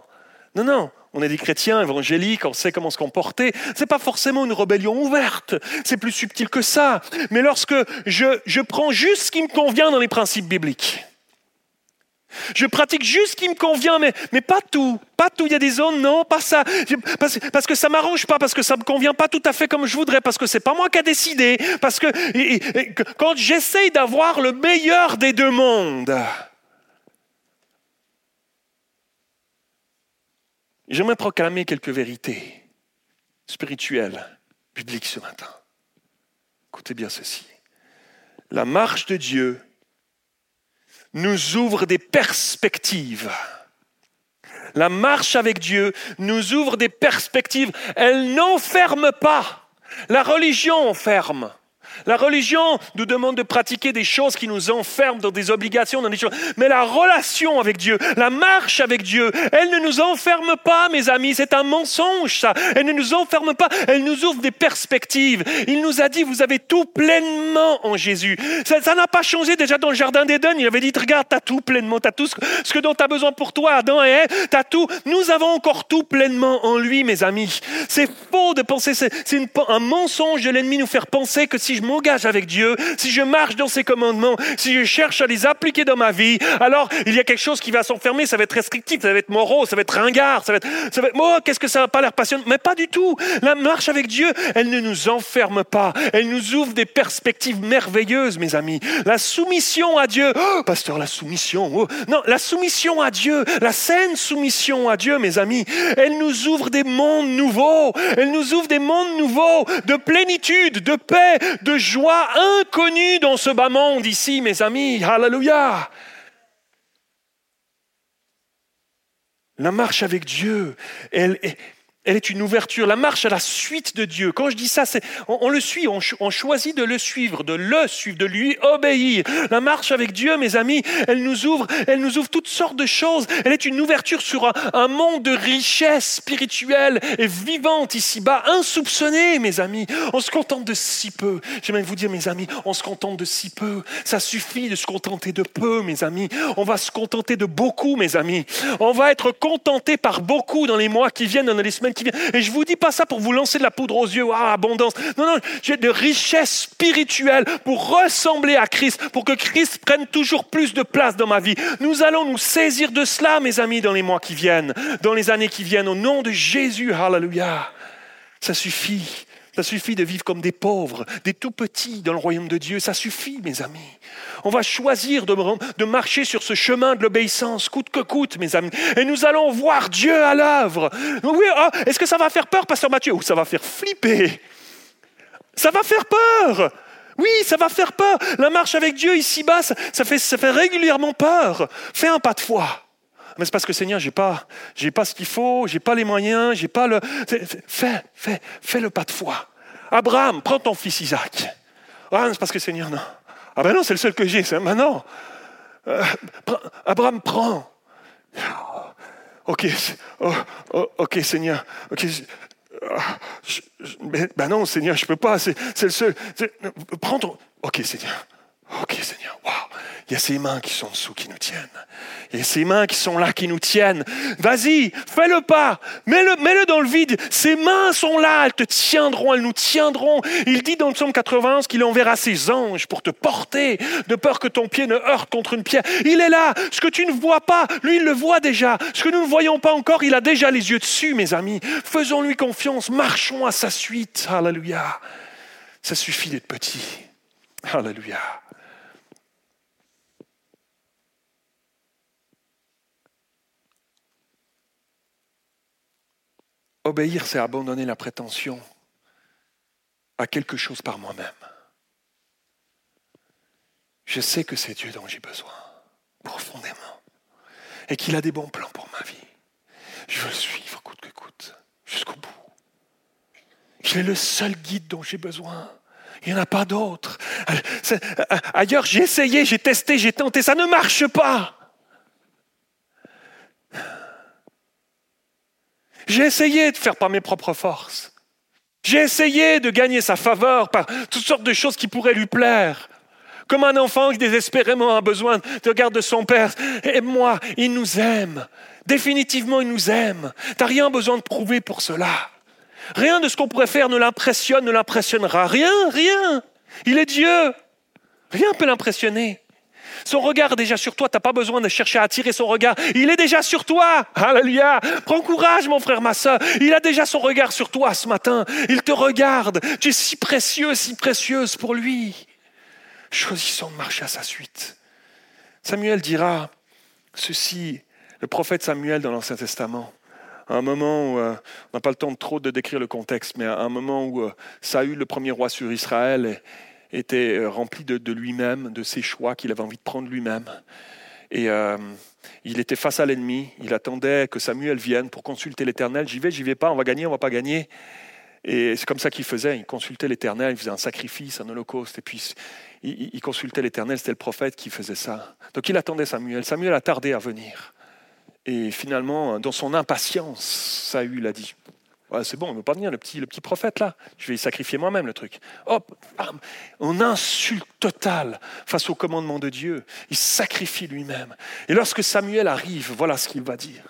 non, non. On est des chrétiens évangéliques, on sait comment se comporter. Ce n'est pas forcément une rébellion ouverte. C'est plus subtil que ça. Mais lorsque je, je prends juste ce qui me convient dans les principes bibliques, je pratique juste ce qui me convient, mais, mais pas tout. Pas tout. Il y a des zones, non, pas ça. Parce, que ça m'arrange pas, parce que ça me convient pas tout à fait comme je voudrais, parce que c'est pas moi qui a décidé. Parce que quand j'essaye d'avoir le meilleur des deux mondes, j'aimerais proclamer quelques vérités spirituelles, bibliques ce matin. Écoutez bien ceci. La marche de Dieu nous ouvre des perspectives. La marche avec Dieu nous ouvre des perspectives. Elle n'enferme pas. La religion enferme. La religion nous demande de pratiquer des choses qui nous enferment dans des obligations, dans des choses. Mais la relation avec Dieu, la marche avec Dieu, elle ne nous enferme pas, mes amis. C'est un mensonge, ça. Elle ne nous enferme pas. Elle nous ouvre des perspectives. Il nous a dit, vous avez tout pleinement en Jésus. Ça n'a pas changé déjà dans le jardin d'Éden. Il avait dit, regarde, tu as tout pleinement. Tu as tout ce, que dont tu as besoin pour toi, Adam et Ève. Tu as tout. Nous avons encore tout pleinement en lui, mes amis. C'est faux de penser, c'est un mensonge de l'ennemi nous faire penser que si je m'engage avec Dieu, si je marche dans ses commandements, si je cherche à les appliquer dans ma vie, alors il y a quelque chose qui va s'enfermer, ça va être restrictif, ça va être moraux, ça va être ringard, ça va être, ça va oh, qu'est-ce que ça n'a pas l'air passionnant? Mais pas du tout. La marche avec Dieu, elle ne nous enferme pas, elle nous ouvre des perspectives merveilleuses, mes amis. La soumission à Dieu, oh, pasteur, la soumission, oh. non, la soumission à Dieu, la saine soumission à Dieu, mes amis, elle nous ouvre des mondes nouveaux, elle nous ouvre des mondes nouveaux de plénitude, de paix, de joie inconnue dans ce bas monde ici, mes amis. Alléluia. La marche avec Dieu, elle, elle est une ouverture, la marche à la suite de Dieu. Quand je dis ça, c'est on, le suit, on, choisit de le suivre, de le suivre, de lui obéir. La marche avec Dieu, mes amis, elle nous ouvre, elle nous ouvre toutes sortes de choses. Elle est une ouverture sur un, monde de richesse spirituelle et vivante ici-bas, insoupçonnée, mes amis. On se contente de si peu. J'aimerais vous dire, mes amis, on se contente de si peu. Ça suffit de se contenter de peu, mes amis. On va se contenter de beaucoup, mes amis. On va être contenté par beaucoup dans les mois qui viennent, dans les semaines et je vous dis pas ça pour vous lancer de la poudre aux yeux, ah, abondance. Non, non, j'ai de richesses spirituelles pour ressembler à Christ, pour que Christ prenne toujours plus de place dans ma vie. Nous allons nous saisir de cela, mes amis, dans les mois qui viennent, dans les années qui viennent, au nom de Jésus. Alléluia. Ça suffit Ça suffit de vivre comme des pauvres, des tout petits dans le royaume de Dieu. Ça suffit, mes amis. On va choisir de, marcher sur ce chemin de l'obéissance, coûte que coûte, mes amis. Et nous allons voir Dieu à l'œuvre. Oui, ah, est-ce que ça va faire peur, Pasteur Mathieu? Ou ça va faire flipper? Ça va faire peur oui, ça va faire peur. La marche avec Dieu ici-bas, ça fait régulièrement peur. Fais un pas de foi. Mais c'est parce que Seigneur, j'ai pas, j'ai pas ce qu'il faut, j'ai pas les moyens, j'ai pas le. Fais, fais, fais le pas de foi. Abraham, prends ton fils Isaac. Ah, c'est parce que Seigneur, non. Ah ben non, c'est le seul que j'ai, c'est maintenant. Euh, Abraham, prends. Ok, oh, oh, ok, Seigneur. Ok, ben non, Seigneur, je ne peux pas. C'est le seul. Prends ton. Ok, Seigneur. Ok, Seigneur. Waouh. Il y a ces mains qui sont dessous qui nous tiennent. Il y a ces mains qui sont là qui nous tiennent. Vas-y, fais le pas. Mets-le, mets-le dans le vide. Ces mains sont là. Elles te tiendront. Elles nous tiendront. Il dit dans le psaume 91 qu'il enverra ses anges pour te porter, de peur que ton pied ne heurte contre une pierre. Il est là. Ce que tu ne vois pas, lui, il le voit déjà. Ce que nous ne voyons pas encore, il a déjà les yeux dessus, mes amis. Faisons-lui confiance. Marchons à sa suite. Alléluia. Ça suffit d'être petit. Alléluia. Obéir, c'est abandonner la prétention à quelque chose par moi-même. Je sais que c'est Dieu dont j'ai besoin, profondément, et qu'il a des bons plans pour ma vie. Je veux le suivre coûte que coûte, jusqu'au bout. Il est le seul guide dont j'ai besoin. Il n'y en a pas d'autre. Ailleurs, j'ai essayé, j'ai testé, j'ai tenté, ça ne marche pas. J'ai essayé de faire par mes propres forces. J'ai essayé de gagner sa faveur par toutes sortes de choses qui pourraient lui plaire. Comme un enfant qui désespérément a besoin de regard de son père. Et moi, il nous aime. Définitivement, il nous aime. Tu n'as rien besoin de prouver pour cela. Rien de ce qu'on pourrait faire ne l'impressionne, ne l'impressionnera. Rien, rien. Il est Dieu. Rien peut l'impressionner. Son regard est déjà sur toi. Tu n'as pas besoin de chercher à attirer son regard. Il est déjà sur toi. Alléluia. Prends courage, mon frère, ma soeur. Il a déjà son regard sur toi ce matin. Il te regarde. Tu es si précieux, si précieuse pour lui. Choisissons de marcher à sa suite. Samuel dira ceci, le prophète Samuel dans l'Ancien Testament à un moment où, euh, on n'a pas le temps de trop de décrire le contexte, mais à un moment où euh, Saül, le premier roi sur Israël, était euh, rempli de, lui-même, de ses choix qu'il avait envie de prendre lui-même. Et euh, il était face à l'ennemi, il attendait que Samuel vienne pour consulter l'Éternel. J'y vais, j'y vais pas, on va gagner, on va pas gagner. Et c'est comme ça qu'il faisait, il consultait l'Éternel, il faisait un sacrifice, un holocauste, et puis il, consultait l'Éternel, c'était le prophète qui faisait ça. Donc il attendait Samuel. Samuel a tardé à venir. Et finalement, dans son impatience, Saül a dit, c'est bon, il ne veut pas venir, le petit, le petit prophète là. Je vais y sacrifier moi-même le truc. Hop, bam, on insulte totale face au commandement de Dieu. Il sacrifie lui-même. Et lorsque Samuel arrive, voilà ce qu'il va dire.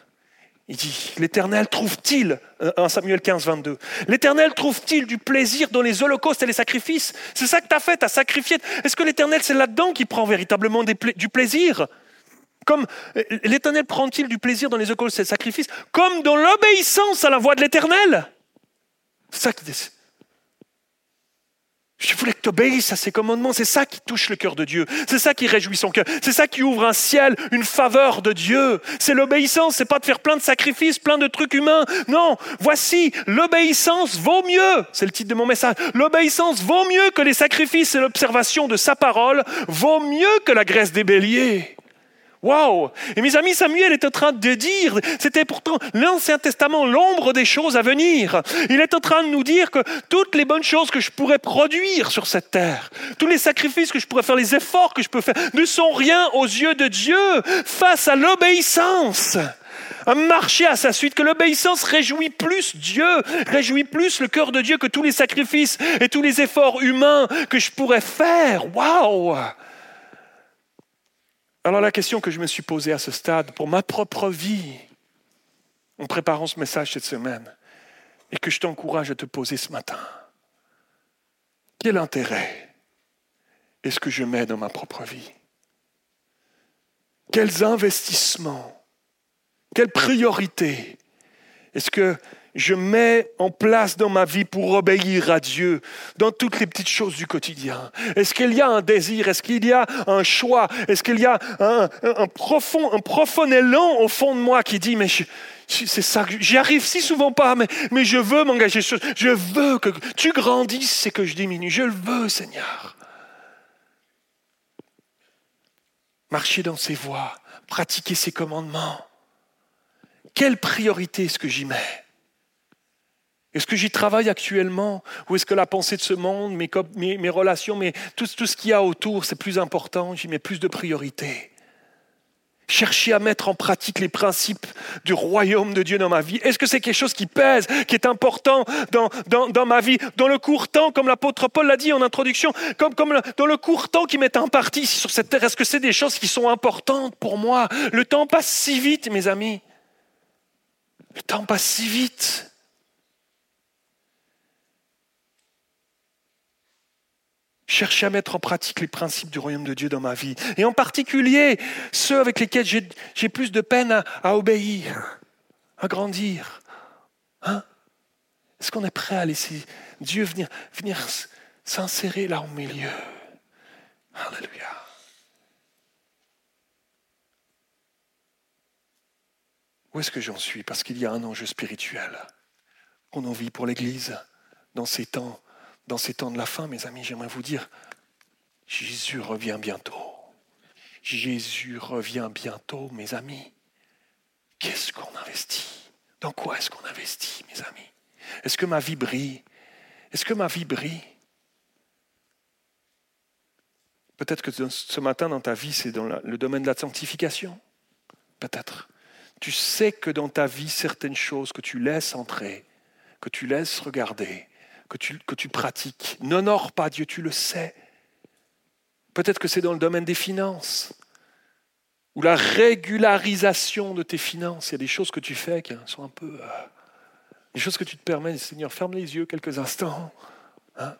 Il dit, l'Éternel trouve-t-il, 1 Samuel 15, 22, l'Éternel trouve-t-il du plaisir dans les holocaustes et les sacrifices? C'est ça que tu as fait, tu as sacrifié. Est-ce que l'Éternel, c'est là-dedans qu'il prend véritablement du plaisir? Comme l'Éternel prend-il du plaisir dans les holocauste et les sacrifices Comme dans l'obéissance à la voix de l'Éternel? Je voulais que tu obéisses à ses commandements. C'est ça qui touche le cœur de Dieu. C'est ça qui réjouit son cœur. C'est ça qui ouvre un ciel, une faveur de Dieu. C'est l'obéissance. C'est pas de faire plein de sacrifices, plein de trucs humains. Non. Voici, l'obéissance vaut mieux. C'est le titre de mon message. L'obéissance vaut mieux que les sacrifices et l'observation de sa parole. Vaut mieux que la graisse des béliers. Waouh Et mes amis, Samuel est en train de dire, c'était pourtant l'Ancien Testament, l'ombre des choses à venir. Il est en train de nous dire que toutes les bonnes choses que je pourrais produire sur cette terre, tous les sacrifices que je pourrais faire, les efforts que je peux faire, ne sont rien aux yeux de Dieu face à l'obéissance. À marcher à sa suite, que l'obéissance réjouit plus Dieu, réjouit plus le cœur de Dieu que tous les sacrifices et tous les efforts humains que je pourrais faire. Waouh alors la question que je me suis posée à ce stade pour ma propre vie, en préparant ce message cette semaine, et que je t'encourage à te poser ce matin, quel intérêt est-ce que je mets dans ma propre vie? Quels investissements Quelles priorités est-ce que je mets en place dans ma vie pour obéir à Dieu dans toutes les petites choses du quotidien Est-ce qu'il y a un désir? Est-ce qu'il y a un choix? Est-ce qu'il y a un, profond, élan au fond de moi qui dit, mais c'est ça, j'y arrive si souvent pas, mais, mais je veux m'engager. Je veux que tu grandisses et que je diminue. Je le veux, Seigneur. Marcher dans ses voies, pratiquer ses commandements. Quelle priorité est-ce que j'y mets? Est-ce que j'y travaille actuellement? Ou est-ce que la pensée de ce monde, mes, mes, relations, mais tout, tout ce qu'il y a autour, c'est plus important? J'y mets plus de priorité. Chercher à mettre en pratique les principes du royaume de Dieu dans ma vie. Est-ce que c'est quelque chose qui pèse, qui est important dans, dans, dans ma vie? Dans le court temps, comme l'apôtre Paul l'a dit en introduction, comme, comme dans le court temps qui m'est imparti sur cette terre, est-ce que c'est des choses qui sont importantes pour moi? Le temps passe si vite, mes amis. Le temps passe si vite. Chercher à mettre en pratique les principes du royaume de Dieu dans ma vie. Et en particulier ceux avec lesquels j'ai plus de peine à, obéir, à grandir. Hein? Est-ce qu'on est prêt à laisser Dieu venir, venir s'insérer là au milieu? Alléluia. Où est-ce que j'en suis? Parce qu'il y a un enjeu spirituel qu'on en vit pour l'Église dans ces temps dans ces temps de la fin, mes amis, j'aimerais vous dire, Jésus revient bientôt. Jésus revient bientôt, mes amis. Qu'est-ce qu'on investit? Dans quoi est-ce qu'on investit, mes amis? Est-ce que ma vie brille? Est-ce que ma vie brille? Peut-être que ce matin, dans ta vie, c'est dans le domaine de la sanctification. Peut-être. Tu sais que dans ta vie, certaines choses que tu laisses entrer, que tu laisses regarder, que tu, que tu pratiques. N'honore pas Dieu, tu le sais. Peut-être que c'est dans le domaine des finances, ou la régularisation de tes finances. Il y a des choses que tu fais qui sont un peu... Euh, des choses que tu te permets, Seigneur, ferme les yeux quelques instants. Hein.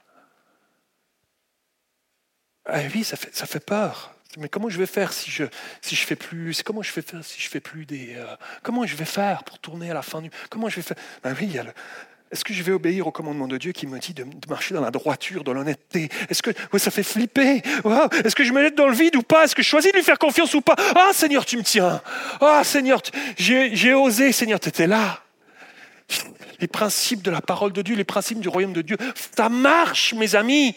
Ah oui, ça fait, ça fait peur. Mais comment je vais faire si je si je fais plus Comment je vais faire si je fais plus des euh, Comment je vais faire pour tourner à la fin du Comment je vais faire? Ben oui, il y a le, est-ce que je vais obéir au commandement de Dieu qui me dit de, marcher dans la droiture, dans l'honnêteté? Est-ce que ça fait flipper Est-ce que je me mets dans le vide ou pas? Est-ce que je choisis de lui faire confiance ou pas? Ah Seigneur, tu me tiens. Ah Seigneur, j'ai osé. Seigneur, tu étais là. Les principes de la parole de Dieu, les principes du royaume de Dieu, ça marche, mes amis.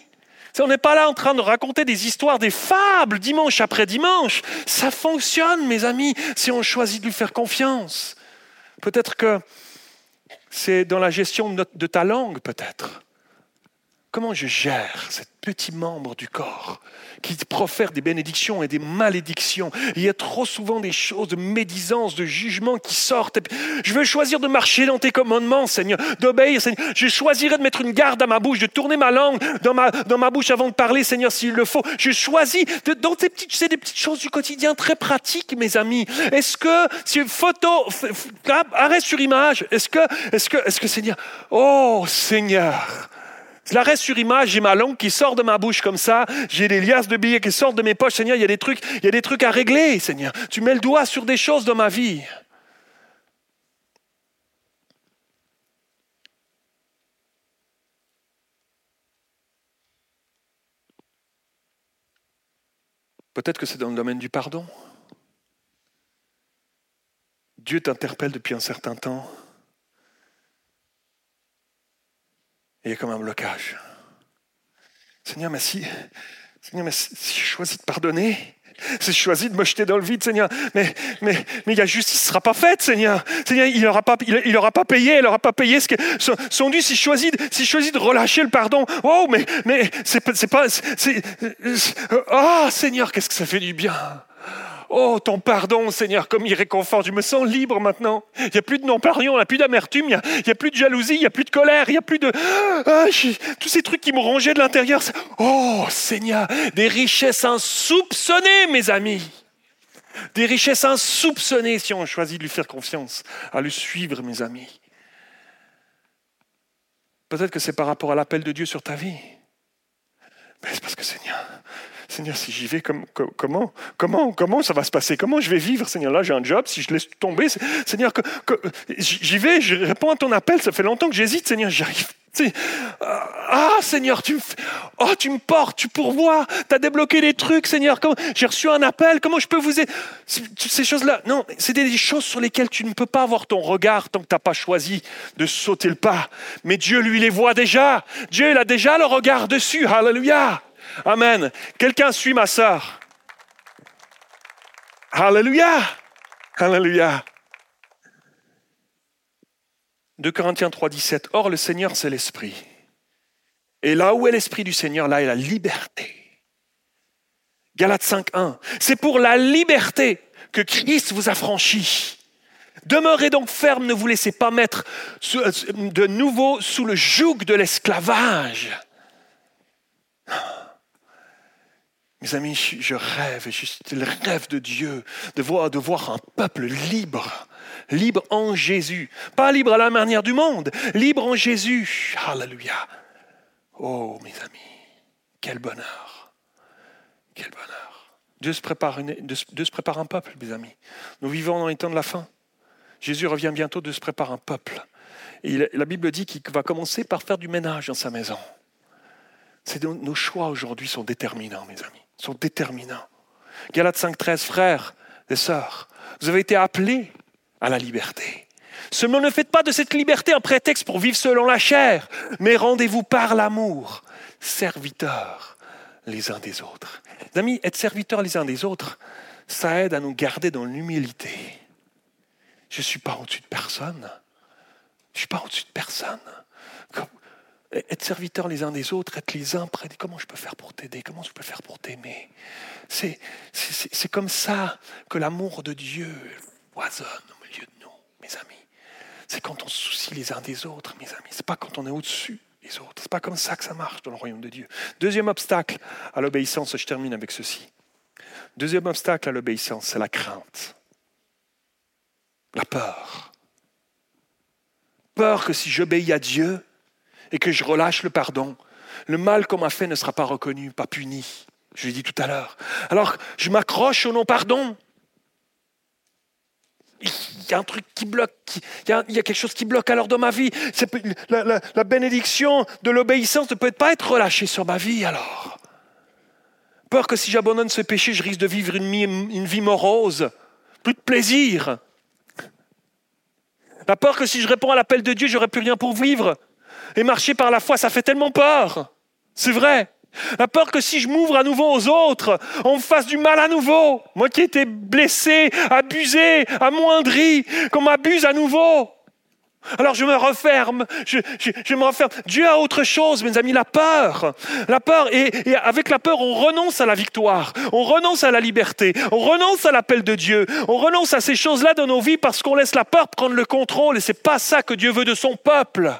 On n'est pas là en train de raconter des histoires, des fables, dimanche après dimanche. Ça fonctionne, mes amis, si on choisit de lui faire confiance. Peut-être que c'est dans la gestion de ta langue peut-être. Comment je gère ce petit membre du corps qui profère des bénédictions et des malédictions? Il y a trop souvent des choses de médisance, de jugement qui sortent. Je veux choisir de marcher dans tes commandements, Seigneur, d'obéir, Seigneur. Je choisirai de mettre une garde à ma bouche, de tourner ma langue dans ma, dans ma bouche avant de parler, Seigneur, s'il le faut. Je choisis de, dans tes petites, c'est des petites choses du quotidien très pratiques, mes amis. Est-ce que, si photo, arrêt sur image, est-ce que, est-ce que, est-ce que, Seigneur, oh Seigneur, L'arrêt sur image, j'ai ma langue qui sort de ma bouche comme ça, j'ai des liasses de billets qui sortent de mes poches. Seigneur, il y a des trucs, il y a des trucs à régler, Seigneur. Tu mets le doigt sur des choses dans ma vie. Peut-être que c'est dans le domaine du pardon. Dieu t'interpelle depuis un certain temps Et il y a comme un blocage. Seigneur, mais si, Seigneur, mais si je choisis de pardonner, si je choisis de me jeter dans le vide, Seigneur, mais, mais, mais la justice ne sera pas faite, Seigneur. Seigneur, il n'aura pas, il, aura pas payé, il n'aura pas payé ce que, son, son dû. Si je, choisis, si je choisis de relâcher le pardon, oh, mais, mais c'est, c'est pas. Ah, oh, Seigneur, qu'est-ce que ça fait du bien? Oh, ton pardon, Seigneur, comme il réconforte. Je me sens libre maintenant. Il n'y a plus de non-pardon, il n'y a plus d'amertume, il n'y a, plus de jalousie, il n'y a plus de colère, il n'y a plus de... Ah, tous ces trucs qui me rongeaient de l'intérieur. Oh, Seigneur, des richesses insoupçonnées, mes amis. Des richesses insoupçonnées si on choisit de lui faire confiance, à le suivre, mes amis. Peut-être que c'est par rapport à l'appel de Dieu sur ta vie. Mais c'est parce que Seigneur, Seigneur, si j'y vais, comme, comment, comment, comment ça va se passer? Comment je vais vivre, Seigneur? Là, j'ai un job, si je laisse tomber, Seigneur, j'y vais, je réponds à ton appel, ça fait longtemps que j'hésite, Seigneur, j'y arrive ah Seigneur, tu me, oh, tu me portes, tu pourvois, tu as débloqué des trucs, Seigneur. J'ai reçu un appel, comment je peux vous aider Ces choses-là, non, c'est des choses sur lesquelles tu ne peux pas avoir ton regard tant que tu n'as pas choisi de sauter le pas. Mais Dieu, lui, les voit déjà. Dieu, il a déjà le regard dessus. Alléluia. Amen. Quelqu'un suit ma sœur. Alléluia. Alléluia. 2 Corinthiens 3, 17. Or, le Seigneur, c'est l'Esprit. Et là où est l'Esprit du Seigneur, là est la liberté. Galates 5, 1. C'est pour la liberté que Christ vous a franchi. Demeurez donc ferme, ne vous laissez pas mettre de nouveau sous le joug de l'esclavage. Mes amis, je rêve, je le rêve de Dieu, de voir, un peuple libre, libre en Jésus. Pas libre à la manière du monde, libre en Jésus. Alléluia. Oh, mes amis, quel bonheur. Quel bonheur. Dieu se prépare, Dieu prépare un peuple, mes amis. Nous vivons dans les temps de la fin. Jésus revient bientôt, de se préparer un peuple. La Bible dit qu'il va commencer par faire du ménage dans sa maison. Nos choix aujourd'hui sont déterminants, mes amis sont déterminants. Galates 5.13, frères et sœurs, vous avez été appelés à la liberté. Seulement ne faites pas de cette liberté un prétexte pour vivre selon la chair, mais rendez-vous par l'amour, serviteurs les uns des autres. Amis, être serviteurs les uns des autres, ça aide à nous garder dans l'humilité. Je ne suis pas au-dessus de personne. Je ne suis pas au-dessus de personne être serviteurs les uns des autres, être les uns près de comment je peux faire pour t'aider, comment je peux faire pour t'aimer? C'est, comme ça que l'amour de Dieu foisonne au milieu de nous, mes amis. C'est quand on se soucie les uns des autres, mes amis. C'est pas quand on est au-dessus des autres. C'est pas comme ça que ça marche dans le royaume de Dieu. Deuxième obstacle à l'obéissance, je termine avec ceci. Deuxième obstacle à l'obéissance, c'est la crainte. La peur. Peur que si j'obéis à Dieu, et que je relâche le pardon, le mal qu'on m'a fait ne sera pas reconnu, pas puni. Je l'ai dit tout à l'heure. Alors, je m'accroche au non-pardon. Il y a un truc qui bloque, il y a, quelque chose qui bloque alors dans ma vie. La, bénédiction de l'obéissance ne peut pas être relâchée sur ma vie alors. Peur que si j'abandonne ce péché, je risque de vivre une, une vie morose, plus de plaisir. La peur que si je réponds à l'appel de Dieu, j'aurai plus rien pour vivre. Et marcher par la foi, ça fait tellement peur. C'est vrai. La peur que si je m'ouvre à nouveau aux autres, on me fasse du mal à nouveau. Moi qui étais blessé, abusé, amoindri, qu'on m'abuse à nouveau. Alors je me referme, je, me referme. Dieu a autre chose, mes amis, la peur. La peur, et, et, avec la peur, on renonce à la victoire, on renonce à la liberté, on renonce à l'appel de Dieu, on renonce à ces choses-là dans nos vies parce qu'on laisse la peur prendre le contrôle, et c'est pas ça que Dieu veut de son peuple.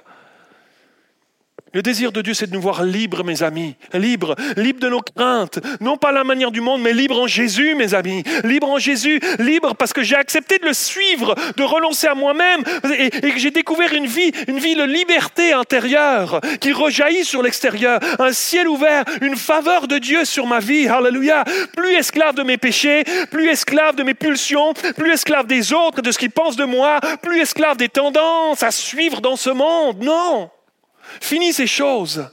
Le désir de Dieu, c'est de nous voir libres, mes amis. Libres, libres de nos craintes. Non pas la manière du monde, mais libres en Jésus, mes amis. Libres en Jésus, libres parce que j'ai accepté de le suivre, de renoncer à moi-même et, que j'ai découvert une vie, une vie de liberté intérieure qui rejaillit sur l'extérieur. Un ciel ouvert, une faveur de Dieu sur ma vie. Alléluia. Plus esclave de mes péchés, plus esclave de mes pulsions, plus esclave des autres, de ce qu'ils pensent de moi, plus esclave des tendances à suivre dans ce monde. Non. Finis ces choses.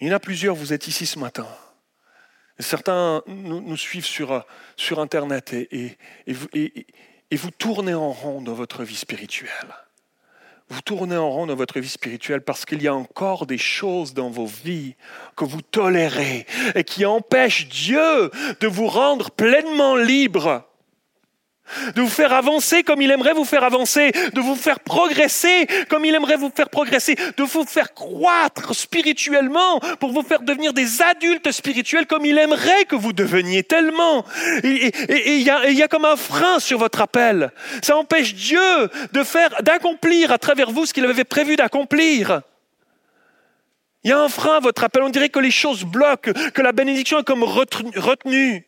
Il y en a plusieurs, vous êtes ici ce matin. Certains nous, suivent sur, Internet et, et, vous tournez en rond dans votre vie spirituelle. Vous tournez en rond dans votre vie spirituelle parce qu'il y a encore des choses dans vos vies que vous tolérez et qui empêchent Dieu de vous rendre pleinement libre de vous faire avancer comme il aimerait vous faire avancer, de vous faire progresser comme il aimerait vous faire progresser, de vous faire croître spirituellement pour vous faire devenir des adultes spirituels comme il aimerait que vous deveniez tellement. Et il y, y, a comme un frein sur votre appel. Ça empêche Dieu de faire, d'accomplir à travers vous ce qu'il avait prévu d'accomplir. Il y a un frein à votre appel. On dirait que les choses bloquent, que la bénédiction est comme retenue.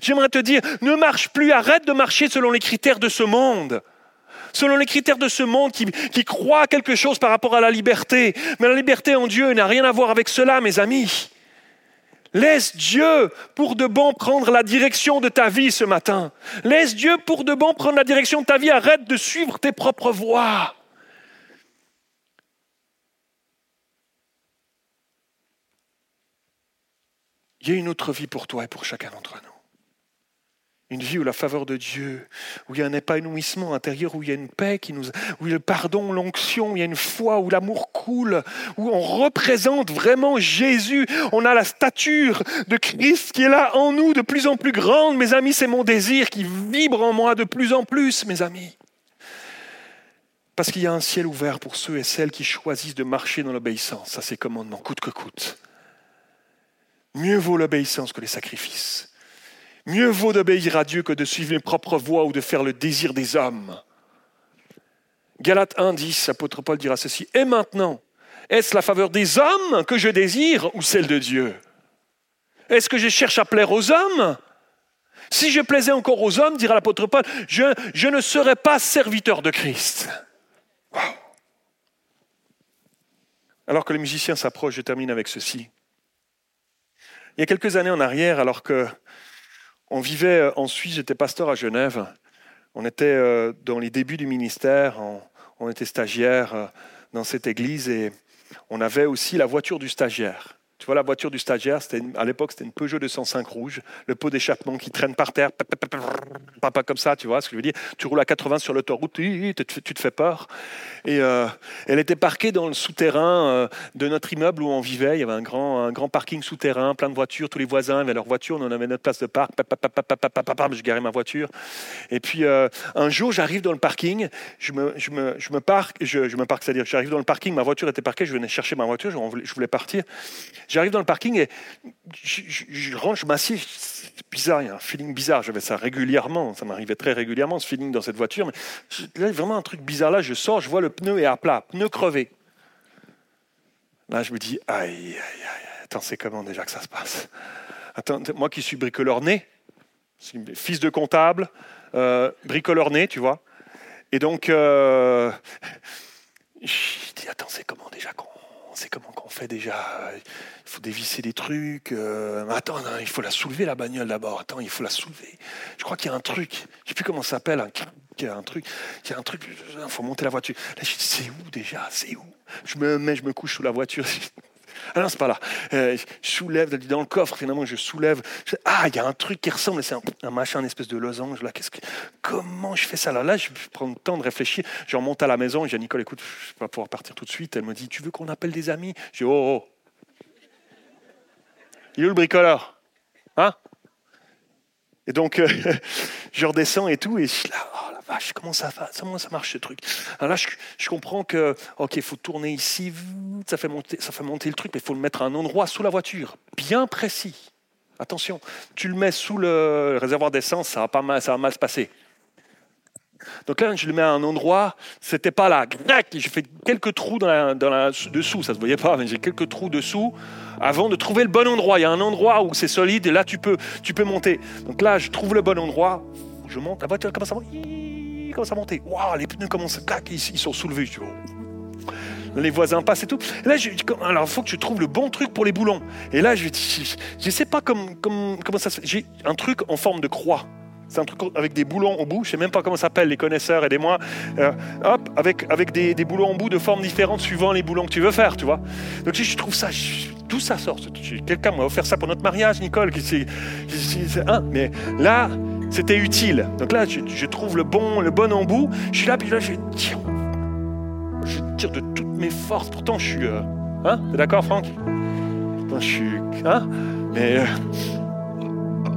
J'aimerais te dire, ne marche plus, arrête de marcher selon les critères de ce monde. selon les critères de ce monde qui, qui croit quelque chose par rapport à la liberté. Mais la liberté en Dieu n'a rien à voir avec cela, mes amis. Laisse Dieu pour de bon prendre la direction de ta vie ce matin. Laisse Dieu pour de bon prendre la direction de ta vie. Arrête de suivre tes propres voies. Il y a une autre vie pour toi et pour chacun d'entre nous. Une vie où la faveur de Dieu, où il y a un épanouissement intérieur, où il y a une paix, qui nous, où il y a le pardon, l'onction, où il y a une foi, où l'amour coule, où on représente vraiment Jésus. On a la stature de Christ qui est là en nous, de plus en plus grande. Mes amis, c'est mon désir qui vibre en moi de plus en plus, mes amis. Parce qu'il y a un ciel ouvert pour ceux et celles qui choisissent de marcher dans l'obéissance à ses commandements, coûte que coûte. Mieux vaut l'obéissance que les sacrifices. Mieux vaut d'obéir à Dieu que de suivre mes propres voies ou de faire le désir des hommes. Galates 1, 10, l'apôtre Paul dira ceci. Et maintenant, est-ce la faveur des hommes que je désire ou celle de Dieu? Est-ce que je cherche à plaire aux hommes? Si je plaisais encore aux hommes, dira l'apôtre Paul, je, je, ne serais pas serviteur de Christ. Alors que les musiciens s'approchent, je termine avec ceci. Il y a quelques années en arrière, alors que on vivait euh, en Suisse, j'étais pasteur à Genève. On était euh, dans les débuts du ministère, on, était stagiaire euh, dans cette église et on avait aussi la voiture du stagiaire. Tu vois, la voiture du stagiaire, à l'époque, c'était une Peugeot 205 rouge, le pot d'échappement qui traîne par terre, pas comme ça, tu vois ce que je veux dire. Tu roules à 80 sur l'autoroute, tu te fais peur. Et euh, elle était parquée dans le souterrain euh, de notre immeuble où on vivait. Il y avait un grand, un grand parking souterrain, plein de voitures, tous les voisins avaient leur voiture, on avait notre place de parc, je garais ma voiture. Et puis, euh, un jour, j'arrive dans le parking, je me, je me, je me parque, c'est-à-dire j'arrive dans le parking, ma voiture était parquée, je venais chercher ma voiture, je voulais partir. J'arrive dans le parking et je, rentre, je m'assieds. C'est bizarre, il y a un feeling bizarre. J'avais ça régulièrement, ça m'arrivait très régulièrement, ce feeling dans cette voiture. Mais là, vraiment un truc bizarre. Là, je sors, je vois le pneu est à plat, pneu crevé. Là, je me dis, aïe, aïe, aïe, attends, c'est comment déjà que ça se passe? Attends, moi qui suis bricoleur né, fils de comptable, euh, bricoleur né, tu vois. Et donc, euh, [LAUGHS] je dis, attends, c'est comment déjà qu'on c'est comment qu'on fait déjà Il faut dévisser des trucs. Euh, attends, il faut la soulever la bagnole d'abord. Attends, il faut la soulever. Je crois qu'il y a un truc. Je ne sais plus comment ça s'appelle. Un, il y a un truc. Il y a un truc. Il faut monter la voiture. Là, je dis, c'est où déjà? C'est où? Je me mets, je me couche sous la voiture. [LAUGHS] Ah non, c'est pas là. Euh, je soulève dans le coffre, finalement, je soulève. ah, il y a un truc qui ressemble, c'est un, machin, une espèce de losange. Là, comment je fais ça? Là, là, je prends le temps de réfléchir. Je remonte à la maison, je dis à Nicole, écoute, je vais pas pouvoir partir tout de suite. Elle me dit, tu veux qu'on appelle des amis? Je dis, oh, oh. Il est où le bricoleur? Hein? Et donc, euh, [LAUGHS] je redescends et tout, et je suis là, oh la vache, comment ça, comment ça marche ce truc? Alors là, je, comprends que, ok, il faut tourner ici, ça fait, monter, ça fait monter le truc, mais il faut le mettre à un endroit sous la voiture, bien précis. Attention, tu le mets sous le réservoir d'essence, ça va, pas mal, ça va mal se passer. Donc là, je le mets à un endroit, c'était pas là. J'ai fait quelques trous dans dans la, dessous, ça se voyait pas, mais j'ai quelques trous dessous avant de trouver le bon endroit. Il y a un endroit où c'est solide là, tu peux, tu peux monter. Donc là, je trouve le bon endroit, je monte, la voiture commence à monter, commence à monter. Waouh, les pneus commencent à ils, ils sont soulevés, les voisins passent et tout. là, je, alors il faut que je trouve le bon truc pour les boulons. Et là, je ne sais pas comme, comment ça se fait. J'ai un truc en forme de croix. C'est un truc avec des boulons au bout, je sais même pas comment ça s'appelle, les connaisseurs, aidez-moi. Euh, hop, avec, avec des, des, boulons au bout de formes différentes suivant les boulons que tu veux faire, tu vois. Donc je trouve ça, tout ça sort. Quelqu'un m'a offert ça pour notre mariage, Nicole. Hein, mais là, c'était utile. Donc là, je, trouve le bon, le bon embout. Je suis là, puis là, je tire, je tire de toutes mes forces. Pourtant, je suis. Euh, hein T'es d'accord, Franck? Pourtant, je suis. Hein? Mais. Euh,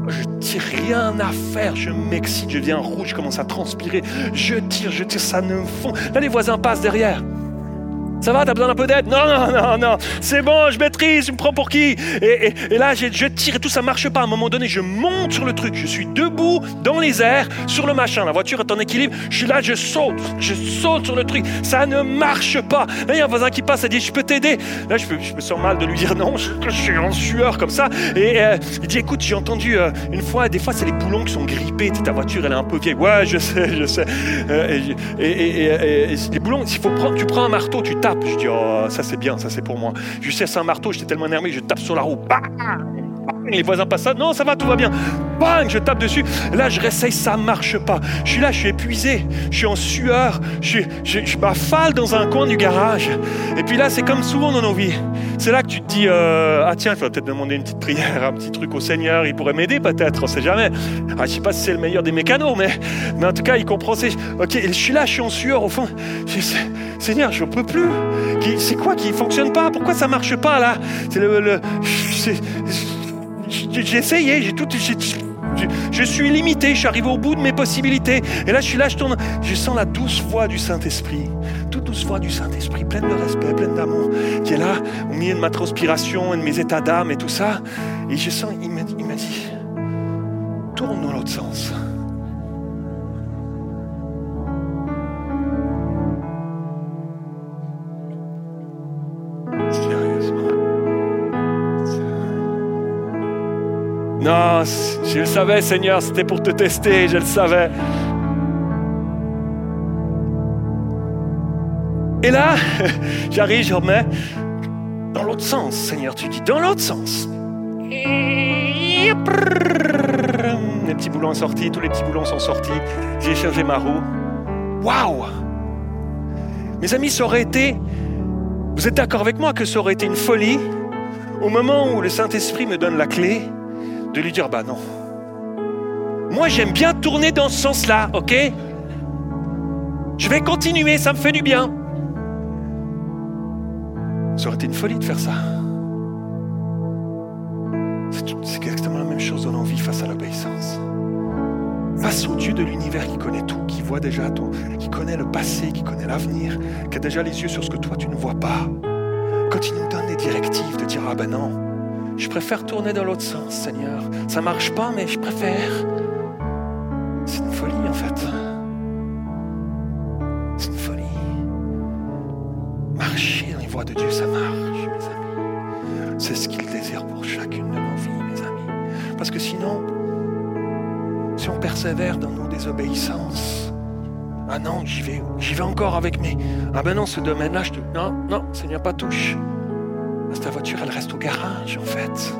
je tire rien à faire, je m'excite, je deviens rouge, je commence à transpirer, je tire, je tire, ça ne fond. Là, les voisins passent derrière. Ça va, t'as besoin d'un peu d'aide Non, non, non, non. C'est bon, je maîtrise, tu me prends pour qui et, là, je, tire et tout, ça marche pas. À un moment donné, je monte sur le truc. Je suis debout dans les airs, sur le machin. La voiture est en équilibre. Je suis là, je saute. Je saute sur le truc. Ça ne marche pas. Là, il y a un voisin qui passe, il dit, je peux t'aider. Là, je, me sens mal de lui dire non. Je, suis en sueur comme ça. Et euh, il dit, écoute, j'ai entendu euh, une fois, des fois, c'est les boulons qui sont grippés. Ta voiture, elle est un peu vieille. Ouais, je sais, je sais. Euh, et, et, et, les boulons, il faut prendre, tu prends un marteau, tu tapes. Je dis, oh, ça c'est bien, ça c'est pour moi. Je sais, c'est un marteau, j'étais tellement énervé, je tape sur la roue. Les voisins passent ça, non, ça va, tout va bien. Bang, je tape dessus. Là, je réessaye, ça marche pas. Je suis là, je suis épuisé, je suis en sueur, je, m'affale dans un coin du garage. Et puis là, c'est comme souvent dans nos vies. C'est là que tu te dis, euh, ah tiens, il faudrait peut-être demander une petite prière, un petit truc au Seigneur, il pourrait m'aider peut-être, on sait jamais. Ah, je sais pas si c'est le meilleur des mécanos, mais, mais en tout cas, il comprend. Ok, je suis là, je suis en sueur au fond. Seigneur, je peux plus. C'est quoi qui fonctionne pas? Pourquoi ça marche pas là? C'est le, le j'ai essayé, j'ai tout, je suis limité, je suis arrivé au bout de mes possibilités. Et là, je suis là, je tourne, je sens la douce voix du Saint-Esprit, toute douce voix du Saint-Esprit, pleine de respect, pleine d'amour, qui est là, au milieu de ma transpiration et de mes états d'âme et tout ça. Et je sens, il m'a dit, tourne dans l'autre sens. Non, je le savais, Seigneur, c'était pour te tester, je le savais. Et là, [LAUGHS] j'arrive, je remets dans l'autre sens, Seigneur, tu dis dans l'autre sens. Les petits boulons sont sortis, tous les petits boulons sont sortis. J'ai changé ma roue. Waouh Mes amis, ça aurait été, vous êtes d'accord avec moi que ça aurait été une folie au moment où le Saint-Esprit me donne la clé? De lui dire, bah non. Moi, j'aime bien tourner dans ce sens-là, ok? Je vais continuer, ça me fait du bien. Ça aurait été une folie de faire ça. C'est exactement la même chose dans l'envie face à l'obéissance. Face au Dieu de l'univers qui connaît tout, qui voit déjà tout, qui connaît le passé, qui connaît l'avenir, qui a déjà les yeux sur ce que toi tu ne vois pas. Quand il nous donne des directives de dire ah ben non, je préfère tourner dans l'autre sens, Seigneur. Ça marche pas, mais je préfère. C'est une folie, en fait. C'est une folie. Marcher dans les voies de Dieu, ça marche, mes amis. C'est ce qu'il désire pour chacune de nos vies, mes amis. Parce que sinon, si on persévère dans nos désobéissances, ah non, j'y vais, j'y vais encore avec mes. Ah ben non, ce domaine-là, je te. Non, non, Seigneur, pas touche. Ta voiture, elle reste au garage, en fait.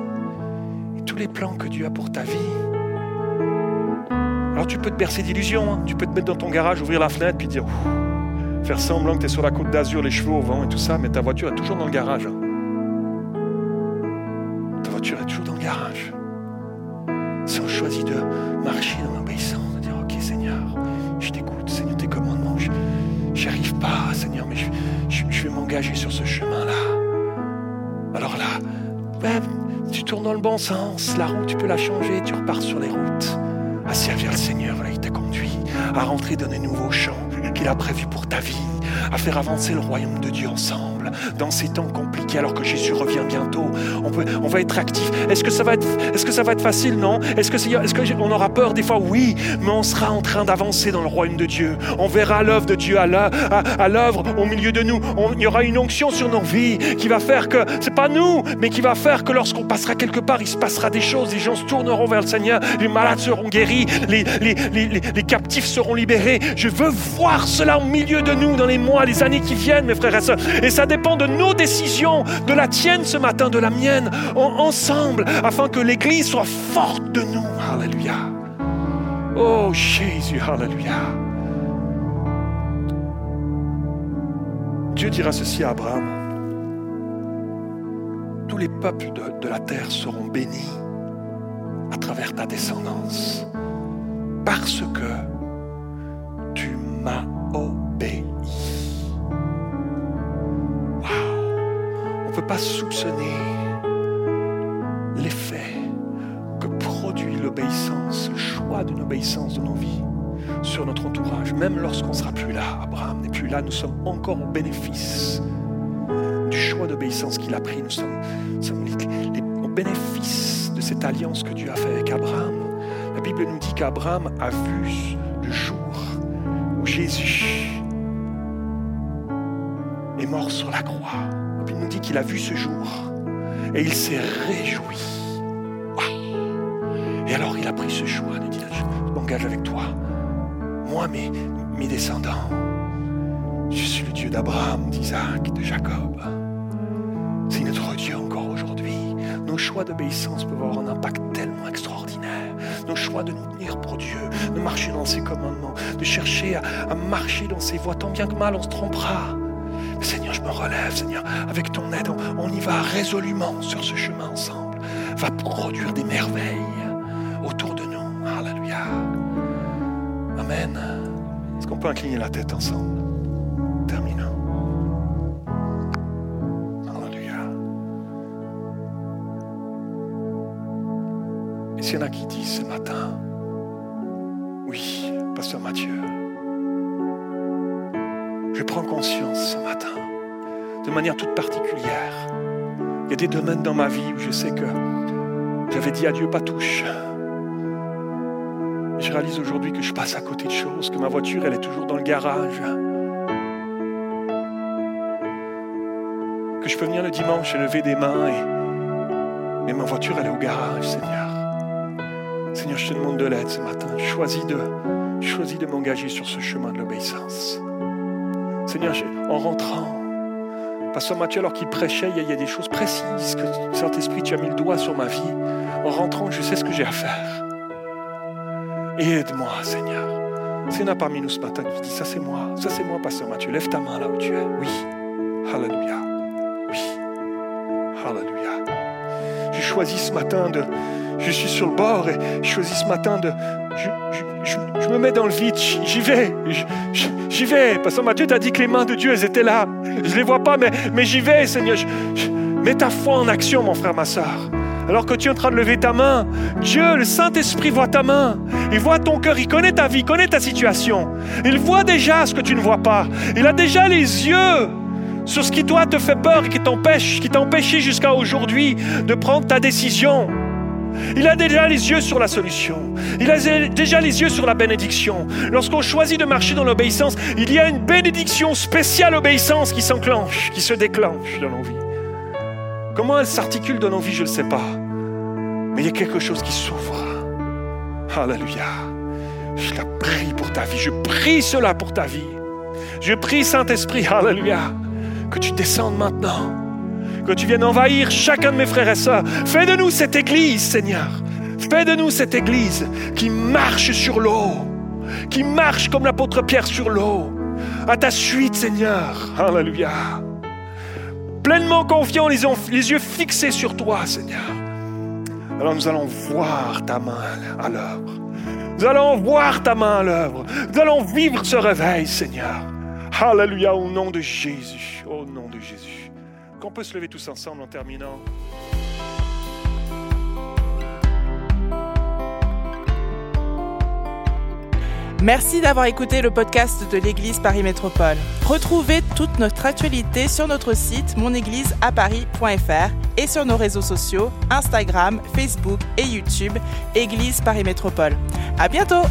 Et tous les plans que Dieu a pour ta vie. Alors tu peux te bercer d'illusions. Hein. Tu peux te mettre dans ton garage, ouvrir la fenêtre, puis dire, faire semblant que tu es sur la côte d'Azur, les cheveux au vent et tout ça, mais ta voiture est toujours dans le garage. Hein. Ta voiture est toujours dans le garage. Si on choisit de marcher dans l'obéissance, de dire, ok Seigneur, je t'écoute, Seigneur, tes commandements, je n'y arrive pas, Seigneur, mais je vais m'engager sur ce chemin-là. Alors là, tu tournes dans le bon sens, la route, tu peux la changer, tu repars sur les routes, à servir le Seigneur, voilà, il t'a conduit, à rentrer dans des nouveaux champs qu'il a prévus pour ta vie, à faire avancer le royaume de Dieu ensemble, dans ces temps compliqués, alors que Jésus revient bientôt. On, peut, on va être actif. Est-ce que ça va être, est-ce que ça va être facile? Non. Est-ce que est-ce aura peur des fois? Oui, mais on sera en train d'avancer dans le royaume de Dieu. On verra l'œuvre de Dieu à l'œuvre au milieu de nous. il y aura une onction sur nos vies qui va faire que c'est pas nous, mais qui va faire que lorsqu'on passera quelque part, il se passera des choses. Les gens se tourneront vers le Seigneur. Les malades seront guéris. Les, les, les, les captifs seront libérés. Je veux voir cela au milieu de nous dans les mois, les années qui viennent, mes frères et sœurs. Et ça dépend de nos décisions, de la tienne ce matin, de la mienne, ensemble, afin que l'Église soit forte de nous. Alléluia. Oh Jésus, Alléluia. Dieu dira ceci à Abraham. Tous les peuples de, de la terre seront bénis à travers ta descendance parce que tu m'as obéi. Pas soupçonner l'effet que produit l'obéissance, le choix d'une obéissance de nos vies sur notre entourage. Même lorsqu'on ne sera plus là, Abraham n'est plus là, nous sommes encore au bénéfice choix d'obéissance qu'il a pris. Nous sommes, au bénéfice de cette alliance que Dieu a fait avec Abraham. La Bible nous dit qu'Abraham a vu le jour où Jésus sur la croix. La Bible nous dit qu'il a vu ce jour et il s'est réjoui. Et alors il a pris ce choix, il dit, je m'engage avec toi. Moi, mes, mes descendants, je suis le Dieu d'Abraham, d'Isaac, de Jacob. C'est notre Dieu encore aujourd'hui. Nos choix d'obéissance peuvent avoir un impact tellement extraordinaire. Nos choix de nous tenir pour Dieu, de marcher dans ses commandements, de chercher à, à marcher dans ses voies, tant bien que mal on se trompera. Seigneur, je me relève, Seigneur, avec ton aide, on, on y va résolument sur ce chemin ensemble. Va produire des merveilles autour de nous. Alléluia. Amen. Est-ce qu'on peut incliner la tête ensemble? Terminons. Alléluia. Et s'il y en a qui disent ce matin, de manière toute particulière, il y a des domaines dans ma vie où je sais que j'avais dit à Dieu pas touche. Je réalise aujourd'hui que je passe à côté de choses, que ma voiture, elle est toujours dans le garage. Que je peux venir le dimanche et lever des mains, et... mais ma voiture, elle est au garage, Seigneur. Seigneur, je te demande de l'aide ce matin. Choisis de, choisis de m'engager sur ce chemin de l'obéissance. Seigneur, en rentrant, Pasteur Mathieu, alors qu'il prêchait, il y a des choses précises que Saint-Esprit, tu as mis le doigt sur ma vie. En rentrant, je sais ce que j'ai à faire. Aide-moi, Seigneur. S'il y en a parmi nous ce matin qui dit Ça, c'est moi. Ça, c'est moi, Pasteur Mathieu. Lève ta main là où tu es. Oui. Alléluia. Oui. Alléluia. Je choisis ce matin de. Je suis sur le bord et je choisis ce matin de. Je, me mets dans le vide. J'y vais. J'y vais. Pasteur Mathieu t'a dit que les mains de Dieu, elles étaient là. Je ne les vois pas, mais, mais j'y vais, Seigneur. mets ta foi en action, mon frère, ma soeur. Alors que tu es en train de lever ta main, Dieu, le Saint-Esprit voit ta main. Il voit ton cœur, il connaît ta vie, il connaît ta situation. Il voit déjà ce que tu ne vois pas. Il a déjà les yeux sur ce qui toi te fait peur et qui t'empêche, qui t'a empêché jusqu'à aujourd'hui de prendre ta décision. Il a déjà les yeux sur la solution. Il a déjà les yeux sur la bénédiction. Lorsqu'on choisit de marcher dans l'obéissance, il y a une bénédiction spéciale obéissance qui s'enclenche, qui se déclenche dans nos vies. Comment elle s'articule dans nos vies, je ne sais pas. Mais il y a quelque chose qui s'ouvre. Alléluia. Je la prie pour ta vie. Je prie cela pour ta vie. Je prie, Saint-Esprit, Alléluia, que tu descendes maintenant. Que tu viennes envahir chacun de mes frères et sœurs. Fais de nous cette église, Seigneur. Fais de nous cette église qui marche sur l'eau. Qui marche comme l'apôtre Pierre sur l'eau. À ta suite, Seigneur. Alléluia pleinement confiants, les, les yeux fixés sur toi, Seigneur. Alors nous allons voir ta main à l'œuvre. Nous allons voir ta main à l'œuvre. Nous allons vivre ce réveil, Seigneur. Alléluia, au nom de Jésus. Au nom de Jésus. Qu'on peut se lever tous ensemble en terminant. Merci d'avoir écouté le podcast de l'Église Paris Métropole. Retrouvez toute notre actualité sur notre site monégliseaparis.fr et sur nos réseaux sociaux Instagram, Facebook et YouTube Église Paris Métropole. À bientôt!